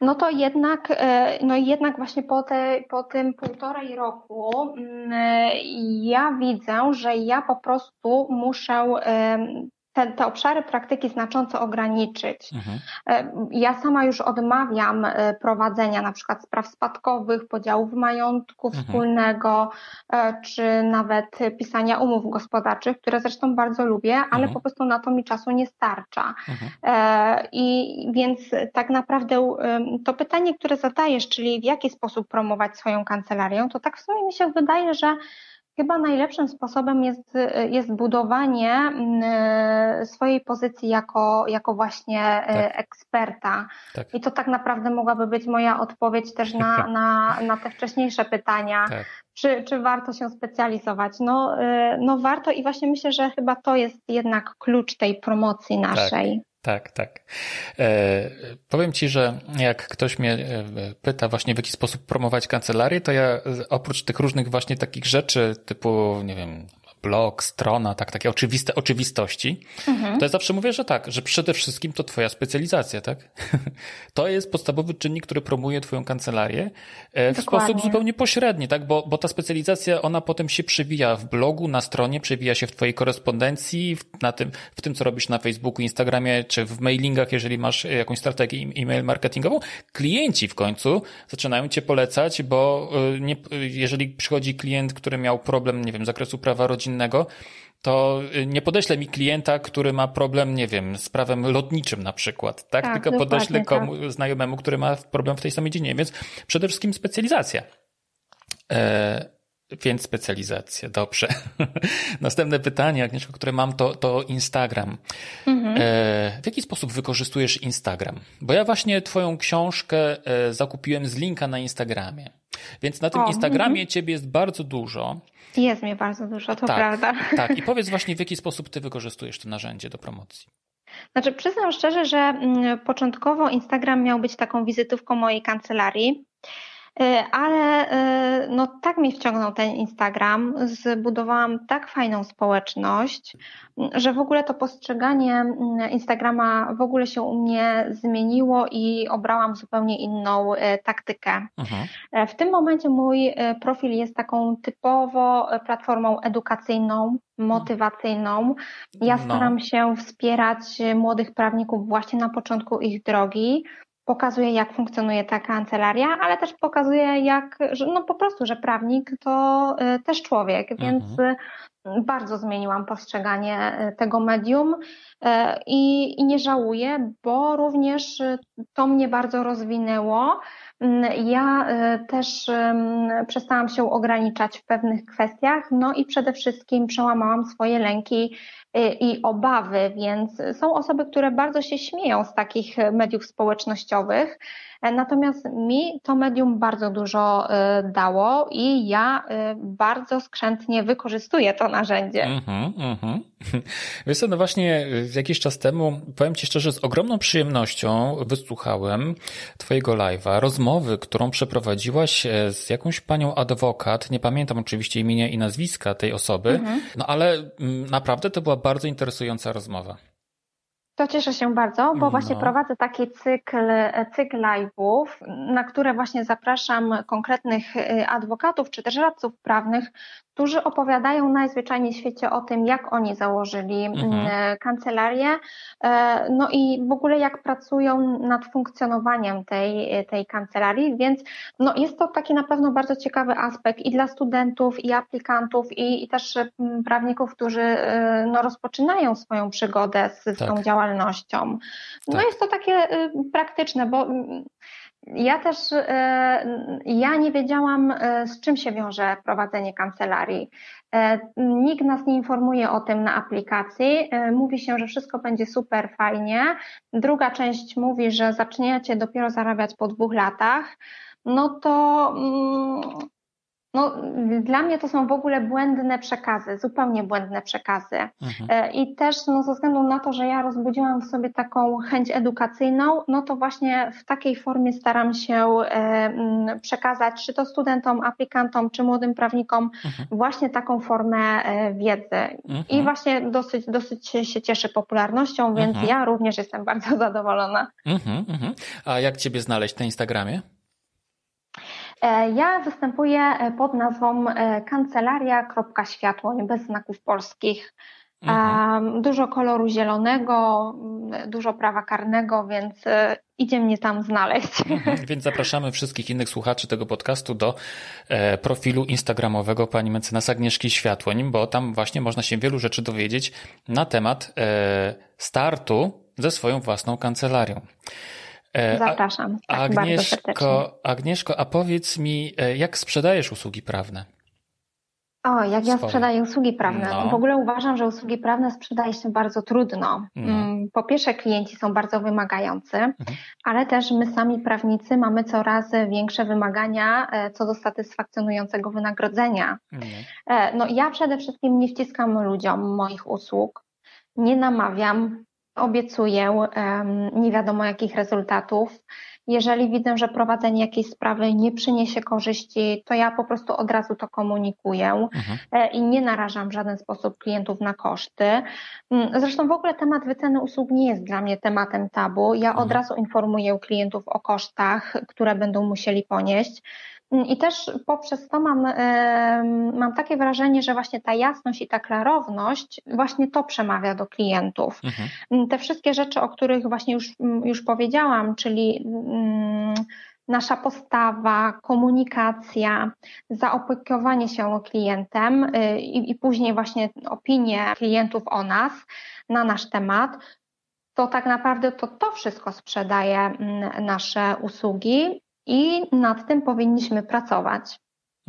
no to jednak, e, no jednak właśnie po, te, po tym półtorej roku mm, ja widzę, że ja po prostu muszę te, te obszary praktyki znacząco ograniczyć. Mhm. E, ja sama już odmawiam e, prowadzenia na przykład spraw spadkowych, podziałów majątku mhm. wspólnego, e, czy nawet pisania umów gospodarczych, które zresztą bardzo lubię, ale mhm. po prostu na to mi czasu nie starcza. Mhm. I więc tak naprawdę to pytanie, które zadajesz, czyli w jaki sposób promować swoją kancelarię, to tak w sumie mi się wydaje, że Chyba najlepszym sposobem jest, jest budowanie mm, swojej pozycji jako, jako właśnie e, tak. eksperta. Tak. I to tak naprawdę mogłaby być moja odpowiedź też na, na, na te wcześniejsze pytania. Tak. Czy, czy warto się specjalizować? No, e, no warto i właśnie myślę, że chyba to jest jednak klucz tej promocji tak. naszej. Tak, tak. E, powiem Ci, że jak ktoś mnie e, pyta właśnie w jaki sposób promować kancelarię, to ja oprócz tych różnych właśnie takich rzeczy typu, nie wiem, blog, strona, tak, takie oczywiste oczywistości, mhm. to ja zawsze mówię, że tak, że przede wszystkim to twoja specjalizacja, tak? To jest podstawowy czynnik, który promuje twoją kancelarię e, w Dokładnie. sposób zupełnie pośredni, tak? Bo, bo ta specjalizacja, ona potem się przewija w blogu, na stronie, przewija się w twojej korespondencji, w, na tym, w tym, co robisz na Facebooku, Instagramie, czy w mailingach, jeżeli masz jakąś strategię e-mail marketingową. Klienci w końcu zaczynają cię polecać, bo e, nie, jeżeli przychodzi klient, który miał problem, nie wiem, z zakresu prawa rodzinnego, to y, nie podeślę mi klienta, który ma problem, nie wiem, z prawem lotniczym na przykład, tak? tak Tylko podeślę komu, tak. znajomemu, który ma problem w tej samej dziedzinie, więc przede wszystkim specjalizacja. E, więc specjalizacja, dobrze. Następne pytanie, Agnieszko, które mam, to, to Instagram. Mhm. E, w jaki sposób wykorzystujesz Instagram? Bo ja właśnie twoją książkę e, zakupiłem z linka na Instagramie. Więc na tym o, Instagramie mm. ciebie jest bardzo dużo. Jest mnie bardzo dużo, to tak, prawda. Tak, i powiedz właśnie, w jaki sposób ty wykorzystujesz to narzędzie do promocji. Znaczy, przyznam szczerze, że mm, początkowo Instagram miał być taką wizytówką mojej kancelarii. E, ale e, no tak mi wciągnął ten Instagram, zbudowałam tak fajną społeczność, że w ogóle to postrzeganie Instagrama w ogóle się u mnie zmieniło i obrałam zupełnie inną e, taktykę. Mhm. W tym momencie mój profil jest taką typowo platformą edukacyjną, motywacyjną. Ja no. staram no. się wspierać młodych prawników właśnie na początku ich drogi pokazuje, jak funkcjonuje ta kancelaria, ale też pokazuje, jak, że no po prostu, że prawnik to y, też człowiek, więc mhm. Bardzo zmieniłam postrzeganie y, tego medium y, i, i nie żałuję, bo również to mnie bardzo rozwinęło. Mm, ja też przestałam się ograniczać w pewnych kwestiach, no i przede wszystkim przełamałam swoje lęki i obawy, więc są osoby, które bardzo się śmieją z takich mediów społecznościowych, E, natomiast mi to medium bardzo dużo e, dało i ja e, bardzo skrzętnie wykorzystuję to narzędzie. Mhm, mhm. Wiesz co, no właśnie jakiś czas temu, powiem Ci szczerze, z ogromną przyjemnością wysłuchałem Twojego live'a, rozmowy, którą przeprowadziłaś z jakąś panią adwokat, nie pamiętam oczywiście imienia i nazwiska tej osoby, mhm. no ale mm, naprawdę to była bardzo interesująca rozmowa. To cieszę się bardzo, bo właśnie no. prowadzę taki cykl, cykl live'ów, na które właśnie zapraszam konkretnych y, adwokatów czy też radców prawnych, którzy opowiadają najzwyczajniej w świecie o tym, jak oni założyli mhm. kancelarię, e, no i w ogóle jak pracują nad funkcjonowaniem tej, tej kancelarii, więc no jest to taki na pewno bardzo ciekawy aspekt i dla studentów, i aplikantów, i, i też prawników, którzy e, no, rozpoczynają swoją przygodę z, z tak. tą działalnością. No tak. jest to takie y, praktyczne, bo ja też, e, ja nie wiedziałam, e, z czym się wiąże prowadzenie kancelarii. E, nikt nas nie informuje o tym na aplikacji. Mówi się, że wszystko będzie super fajnie. Druga część mówi, że zaczniecie dopiero zarabiać po dwóch latach. No to mm, no, dla mnie to są w ogóle błędne przekazy, zupełnie błędne przekazy. Mhm. E, I też no, ze względu na to, że ja rozbudziłam w sobie taką chęć edukacyjną, no to właśnie w takiej formie staram się e, przekazać, czy to studentom, aplikantom, czy młodym prawnikom, mhm. właśnie taką formę e, wiedzy. Mhm. I właśnie dosyć, dosyć się cieszy popularnością, więc mhm. ja również jestem bardzo zadowolona. Mhm, mhm. A jak Ciebie znaleźć na Instagramie? E, ja występuję e, pod nazwą e, kancelaria.światłoń bez znaków polskich. Mhm. Dużo koloru zielonego, dużo prawa karnego, więc idzie mnie tam znaleźć. Mhm. Więc zapraszamy wszystkich innych słuchaczy tego podcastu do profilu instagramowego pani mecenasa Agnieszki Światłoń, bo tam właśnie można się wielu rzeczy dowiedzieć na temat startu ze swoją własną kancelarią. E, Zapraszam. Tak, Agnieszko, Agnieszko, a powiedz mi, e, jak sprzedajesz usługi prawne? O, jak ja sprzedaję usługi prawne. No. W ogóle uważam, że usługi prawne sprzedaje się bardzo trudno. No. Po pierwsze, klienci są bardzo wymagający, mhm. ale też my sami prawnicy mamy coraz większe wymagania e, co do satysfakcjonującego wynagrodzenia. Mhm. No, ja przede wszystkim nie wciskam ludziom moich usług, nie namawiam, obiecuję nie wiadomo jakich rezultatów. Jeżeli widzę, że prowadzenie jakiejś sprawy nie przyniesie korzyści, to ja po prostu od razu to komunikuję mhm. E, i nie narażam w żaden sposób klientów na koszty. Mm, zresztą w ogóle temat wyceny usług nie jest dla mnie tematem tabu. Ja od mhm. razu informuję klientów o kosztach, które będą musieli ponieść. Mm, I też poprzez to mam, mam takie wrażenie, że właśnie ta jasność i ta klarowność, właśnie to przemawia do klientów. Mhm. Mm, te wszystkie rzeczy, o których właśnie już, mm, już powiedziałam, czyli nasza postawa, komunikacja, zaopiekowanie się klientem y, i, i później właśnie opinie klientów o nas, na nasz temat, to tak naprawdę to, to wszystko sprzedaje nasze usługi i nad tym powinniśmy pracować.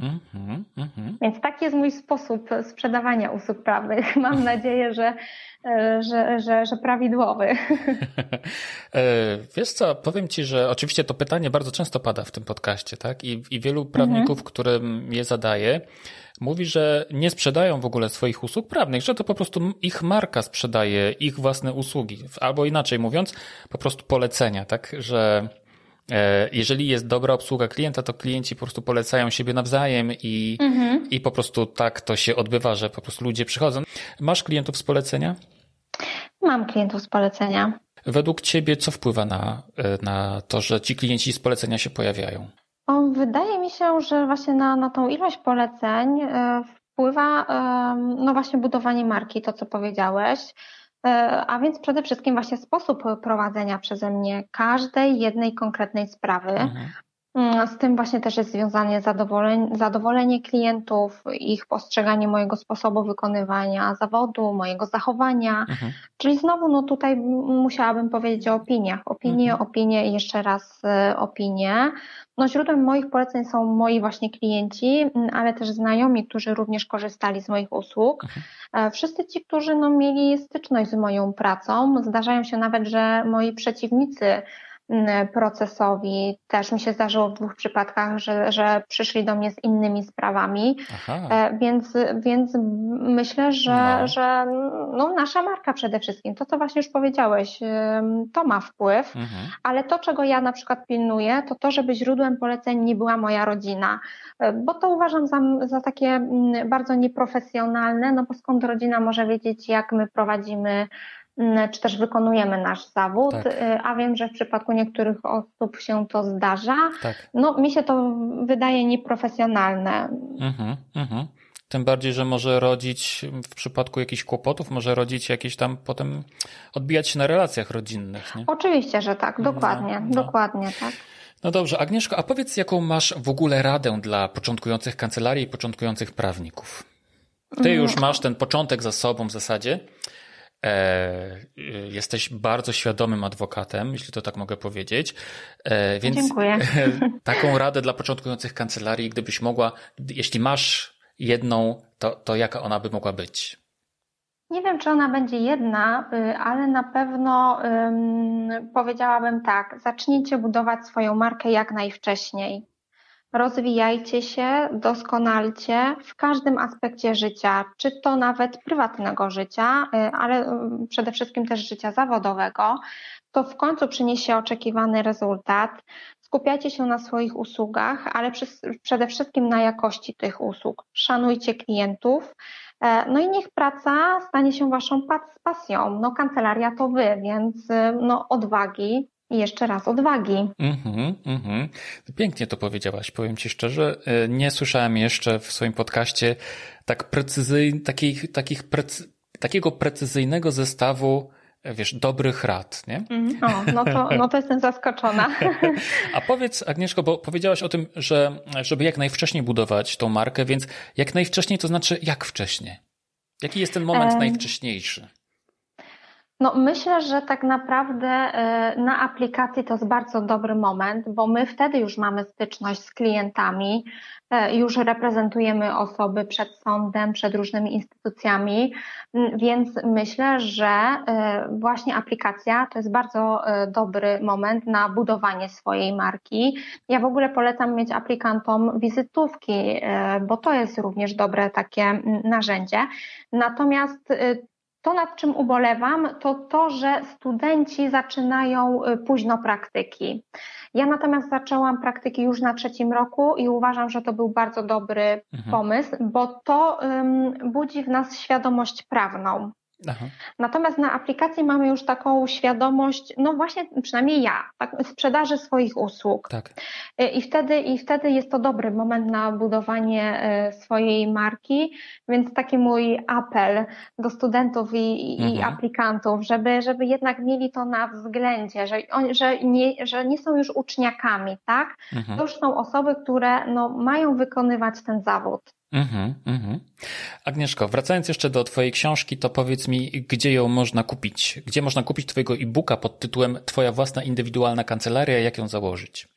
Mm -hmm, mm -hmm. Więc taki jest mój sposób sprzedawania usług prawnych. Mam nadzieję, że, e, że, że, że prawidłowy. E, wiesz co, powiem Ci, że oczywiście to pytanie bardzo często pada w tym podcaście, tak? I, i wielu prawników, mm -hmm. którym je zadaję, mówi, że nie sprzedają w ogóle swoich usług prawnych, że to po prostu ich marka sprzedaje ich własne usługi. Albo inaczej mówiąc, po prostu polecenia, tak? Że jeżeli jest dobra obsługa klienta, to klienci po prostu polecają siebie nawzajem i, mhm. i po prostu tak to się odbywa, że po prostu ludzie przychodzą. Masz klientów z polecenia? Mam klientów z polecenia. Według Ciebie co wpływa na, e, na to, że ci klienci z polecenia się pojawiają? O, wydaje mi się, że właśnie na, na tą ilość poleceń e, wpływa no właśnie budowanie marki, to co powiedziałeś E, a więc przede wszystkim właśnie sposób prowadzenia przeze mnie każdej jednej konkretnej sprawy. Mhm. Mm, z tym właśnie też jest związane zadowolenie, zadowolenie klientów, ich postrzeganie mojego sposobu wykonywania zawodu, mojego zachowania. Mhm. Czyli znowu, no tutaj musiałabym powiedzieć o opiniach. Opinie, mhm. opinie i jeszcze raz e, opinie. No źródłem moich poleceń są moi właśnie klienci, ale też znajomi, którzy również korzystali z moich usług. Mhm. E, wszyscy ci, którzy no, mieli styczność z moją pracą, zdarzają się nawet, że moi przeciwnicy procesowi. Też mi się zdarzyło w dwóch przypadkach, że, że przyszli do mnie z innymi sprawami, Aha. E, więc, więc myślę, że, no. że no, nasza marka przede wszystkim, to co właśnie już powiedziałeś, to ma wpływ, mhm. ale to, czego ja na przykład pilnuję, to to, żeby źródłem poleceń nie była moja rodzina, e, bo to uważam za, za takie bardzo nieprofesjonalne, no bo skąd rodzina może wiedzieć, jak my prowadzimy Mm, czy też wykonujemy nasz zawód, tak. Y, a wiem, że w przypadku niektórych osób się to zdarza. Tak. No, mi się to wydaje nieprofesjonalne. Mhm, mhm. Tym bardziej, że może rodzić w przypadku jakichś kłopotów, może rodzić jakieś tam potem odbijać się na relacjach rodzinnych. Nie? Oczywiście, że tak, dokładnie, no, no. dokładnie tak. No dobrze, Agnieszko, a powiedz, jaką masz w ogóle radę dla początkujących kancelarii i początkujących prawników? Ty już mhm. masz ten początek za sobą w zasadzie. E, jesteś bardzo świadomym adwokatem, jeśli to tak mogę powiedzieć. E, więc Dziękuję. taką radę dla początkujących kancelarii, gdybyś mogła, jeśli masz jedną, to, to jaka ona by mogła być? Nie wiem, czy ona będzie jedna, y, ale na pewno um, powiedziałabym tak: zacznijcie budować swoją markę jak najwcześniej rozwijajcie się, doskonalcie w każdym aspekcie życia, czy to nawet prywatnego życia, y, ale y, przede wszystkim też życia zawodowego, to w końcu przyniesie oczekiwany rezultat. Skupiajcie się na swoich usługach, ale przede wszystkim na jakości tych usług. Szanujcie klientów. E, no i niech praca stanie się waszą pasją. No kancelaria to wy, więc y, no odwagi, i jeszcze raz odwagi. Mm-hmm, mm-hmm. Pięknie to powiedziałaś, powiem Ci szczerze. E, nie słyszałem jeszcze w swoim podcaście tak precyzyj, takich, takich precy, takiego precyzyjnego zestawu e, wiesz, dobrych rad, nie? Mm, o, no to, no to jestem zaskoczona. A powiedz, Agnieszko, bo powiedziałaś o tym, że żeby jak najwcześniej budować tą markę, więc jak najwcześniej to znaczy jak wcześniej? Jaki jest ten moment najwcześniejszy? No, myślę, że tak naprawdę e, na aplikacji to jest bardzo dobry moment, bo my wtedy już mamy styczność z klientami, e, już reprezentujemy osoby przed sądem, przed różnymi instytucjami, więc myślę, że e, właśnie aplikacja to jest bardzo dobry moment na budowanie swojej marki. Ja w ogóle polecam mieć aplikantom wizytówki, bo to jest również dobre takie narzędzie. Natomiast To, nad czym ubolewam, to to, że studenci zaczynają późno praktyki. Ja natomiast zaczęłam praktyki już na trzecim roku i uważam, że to był bardzo dobry mhm. pomysł, bo to um, budzi w nas świadomość prawną. Aha. Natomiast na aplikacji mamy już taką świadomość, no właśnie przynajmniej ja, tak, sprzedaży swoich usług. Tak. Y, I, wtedy, I wtedy jest to dobry moment na budowanie y, swojej marki, więc taki mój apel do studentów i, mhm. i aplikantów, żeby, żeby jednak mieli to na względzie, że, że, nie, że nie są już uczniakami, tak? Mhm. To już są osoby, które no, mają wykonywać ten zawód. Mhm, mhm. Agnieszko, wracając jeszcze do Twojej książki, to powiedz mi, gdzie ją można kupić? Gdzie można kupić Twojego e-booka pod tytułem Twoja własna indywidualna kancelaria, jak ją założyć?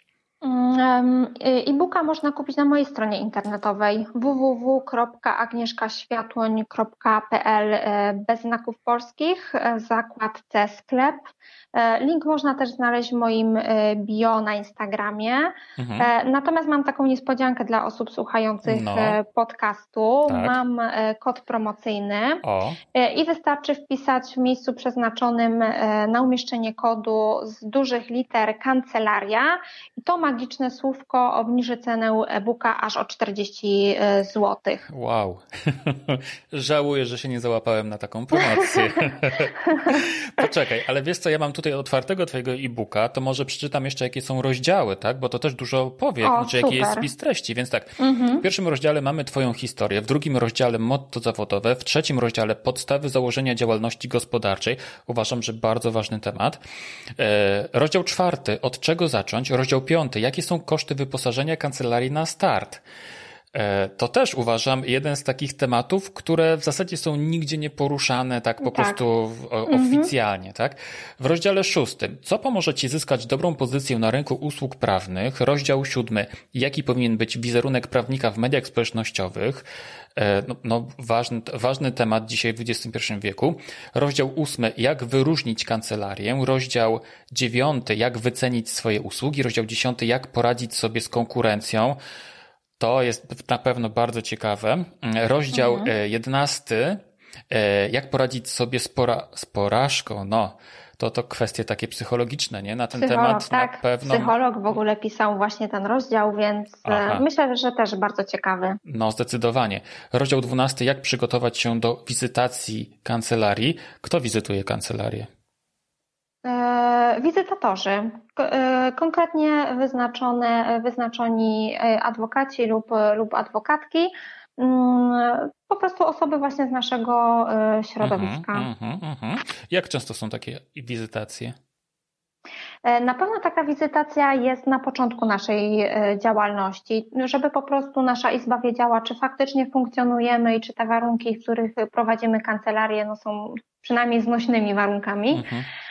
E-booka można kupić na mojej stronie internetowej www.agnieszkaświatłoń.pl e, bez znaków polskich, e, zakładce sklep. E, link można też znaleźć w moim bio na Instagramie. Mhm. Natomiast mam taką niespodziankę dla osób słuchających no. podcastu. Tak. Mam kod promocyjny o. i wystarczy wpisać w miejscu przeznaczonym na umieszczenie kodu z dużych liter kancelaria i to ma magiczne słówko obniży cenę e-booka aż o 40 e, zł. Wow. Żałuję, że się nie załapałem na taką promocję. Poczekaj, ale wiesz co, ja mam tutaj otwartego twojego e-booka, to może przeczytam jeszcze jakie są rozdziały, tak? Bo to też dużo powie, o, znaczy jaki jest spis treści, więc tak. Mhm. W pierwszym rozdziale mamy twoją historię, w drugim rozdziale motto zawodowe, w trzecim rozdziale podstawy założenia działalności gospodarczej. Uważam, że bardzo ważny temat. E, rozdział czwarty, od czego zacząć? Rozdział piąty, jakie są koszty wyposażenia kancelarii na start? E, to też uważam jeden z takich tematów, które w zasadzie są nigdzie nie poruszane tak po tak. prostu mhm. oficjalnie, tak? W rozdziale szóstym, co pomoże Ci zyskać dobrą pozycję na rynku usług prawnych? Rozdział siódmy, jaki powinien być wizerunek prawnika w mediach społecznościowych? E, no, no, ważny, ważny temat dzisiaj w XXI wieku. Rozdział ósmy, jak wyróżnić kancelarię. Rozdział dziewiąty, jak wycenić swoje usługi. Rozdział dziesiąty, jak poradzić sobie z konkurencją. To jest na pewno bardzo ciekawe. Rozdział mhm. E, jedenasty, e, jak poradzić sobie z, pora, z porażką. No, to to kwestie takie psychologiczne, nie? Na ten Psycholog, temat tak, na pewno. Psycholog w ogóle pisał właśnie ten rozdział, więc e, Aha. myślę, że też bardzo ciekawy. No, zdecydowanie. Rozdział 12. Jak przygotować się do wizytacji kancelarii? Kto wizytuje kancelarię? E, wizytatorzy, e, konkretnie wyznaczone, wyznaczoni adwokaci lub, lub adwokatki, mm, po prostu osoby właśnie z naszego e, środowiska. Mm -hmm, mm -hmm. Jak często są takie wizytacje? Na pewno taka wizytacja jest na początku naszej działalności, żeby po prostu nasza izba wiedziała, czy faktycznie funkcjonujemy i czy te warunki, w których prowadzimy kancelarię, no są przynajmniej znośnymi warunkami. Mhm. E,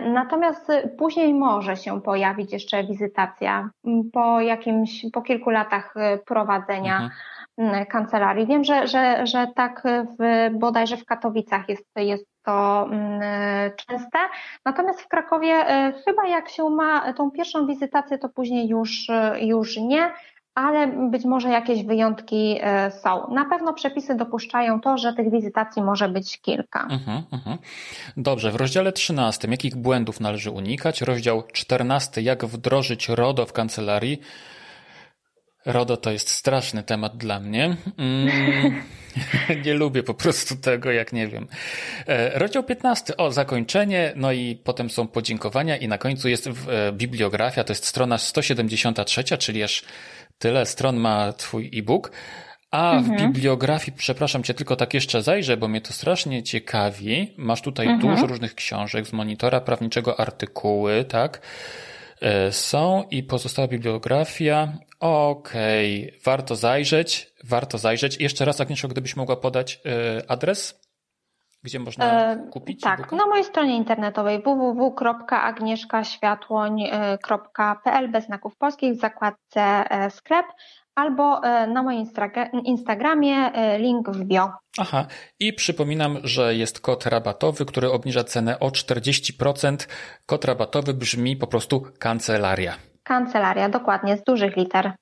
natomiast później może się pojawić jeszcze wizytacja po jakimś, po kilku latach e, prowadzenia mhm. kancelarii. Wiem, że, że, że tak w, bodajże w Katowicach jest, jest to częste. Natomiast w Krakowie e, chyba jak się ma tą pierwszą wizytację, to później już, już nie ale być może jakieś wyjątki e, są. Na pewno przepisy dopuszczają to, że tych wizytacji może być kilka. Uh-huh, uh-huh. Dobrze, w rozdziale 13 jakich błędów należy unikać? Rozdział 14 jak wdrożyć RODO w kancelarii? RODO to jest straszny temat dla mnie. Mm, nie lubię po prostu tego, jak nie wiem. E, rozdział 15 o zakończenie, no i potem są podziękowania i na końcu jest e, bibliografia, to jest strona 173, czyli aż Tyle stron ma twój e-book. A mhm. w bibliografii, przepraszam cię, tylko tak jeszcze zajrzę, bo mnie to strasznie ciekawi. Masz tutaj mhm. dużo różnych książek z monitora prawniczego, artykuły, tak? E, są i pozostała bibliografia. Okej, okay. warto zajrzeć, warto zajrzeć. Jeszcze raz, Agnieszko, gdybyś mogła podać e, adres? Gdzie można e, kupić? Tak, na mojej stronie internetowej www.agnieszkaświatłoń.pl bez znaków polskich w zakładce e, sklep albo e, na moim Instagramie link w bio. Aha, i przypominam, że jest kod rabatowy, który obniża cenę o 40%. Kod rabatowy brzmi po prostu kancelaria. Kancelaria, dokładnie, z dużych liter.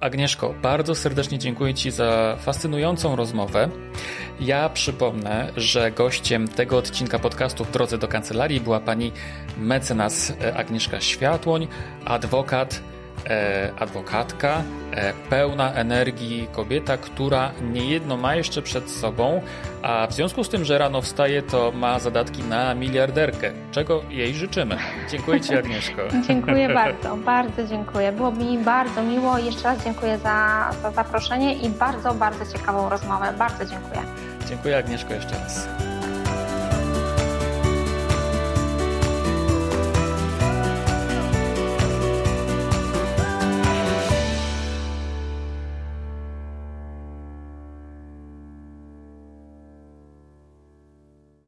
Agnieszko, bardzo serdecznie dziękuję Ci za fascynującą rozmowę. Ja przypomnę, że gościem tego odcinka podcastu w drodze do kancelarii była pani mecenas Agnieszka Światłoń, adwokat E, adwokatka, e, pełna energii kobieta, która niejedno ma jeszcze przed sobą, a w związku z tym, że rano wstaje, to ma zadatki na miliarderkę, czego jej życzymy. Dziękuję Ci, Agnieszko. dziękuję bardzo, bardzo dziękuję. Było mi bardzo miło. Jeszcze raz dziękuję za, za zaproszenie i bardzo, bardzo ciekawą rozmowę. Bardzo dziękuję. Dziękuję, Agnieszko, jeszcze raz.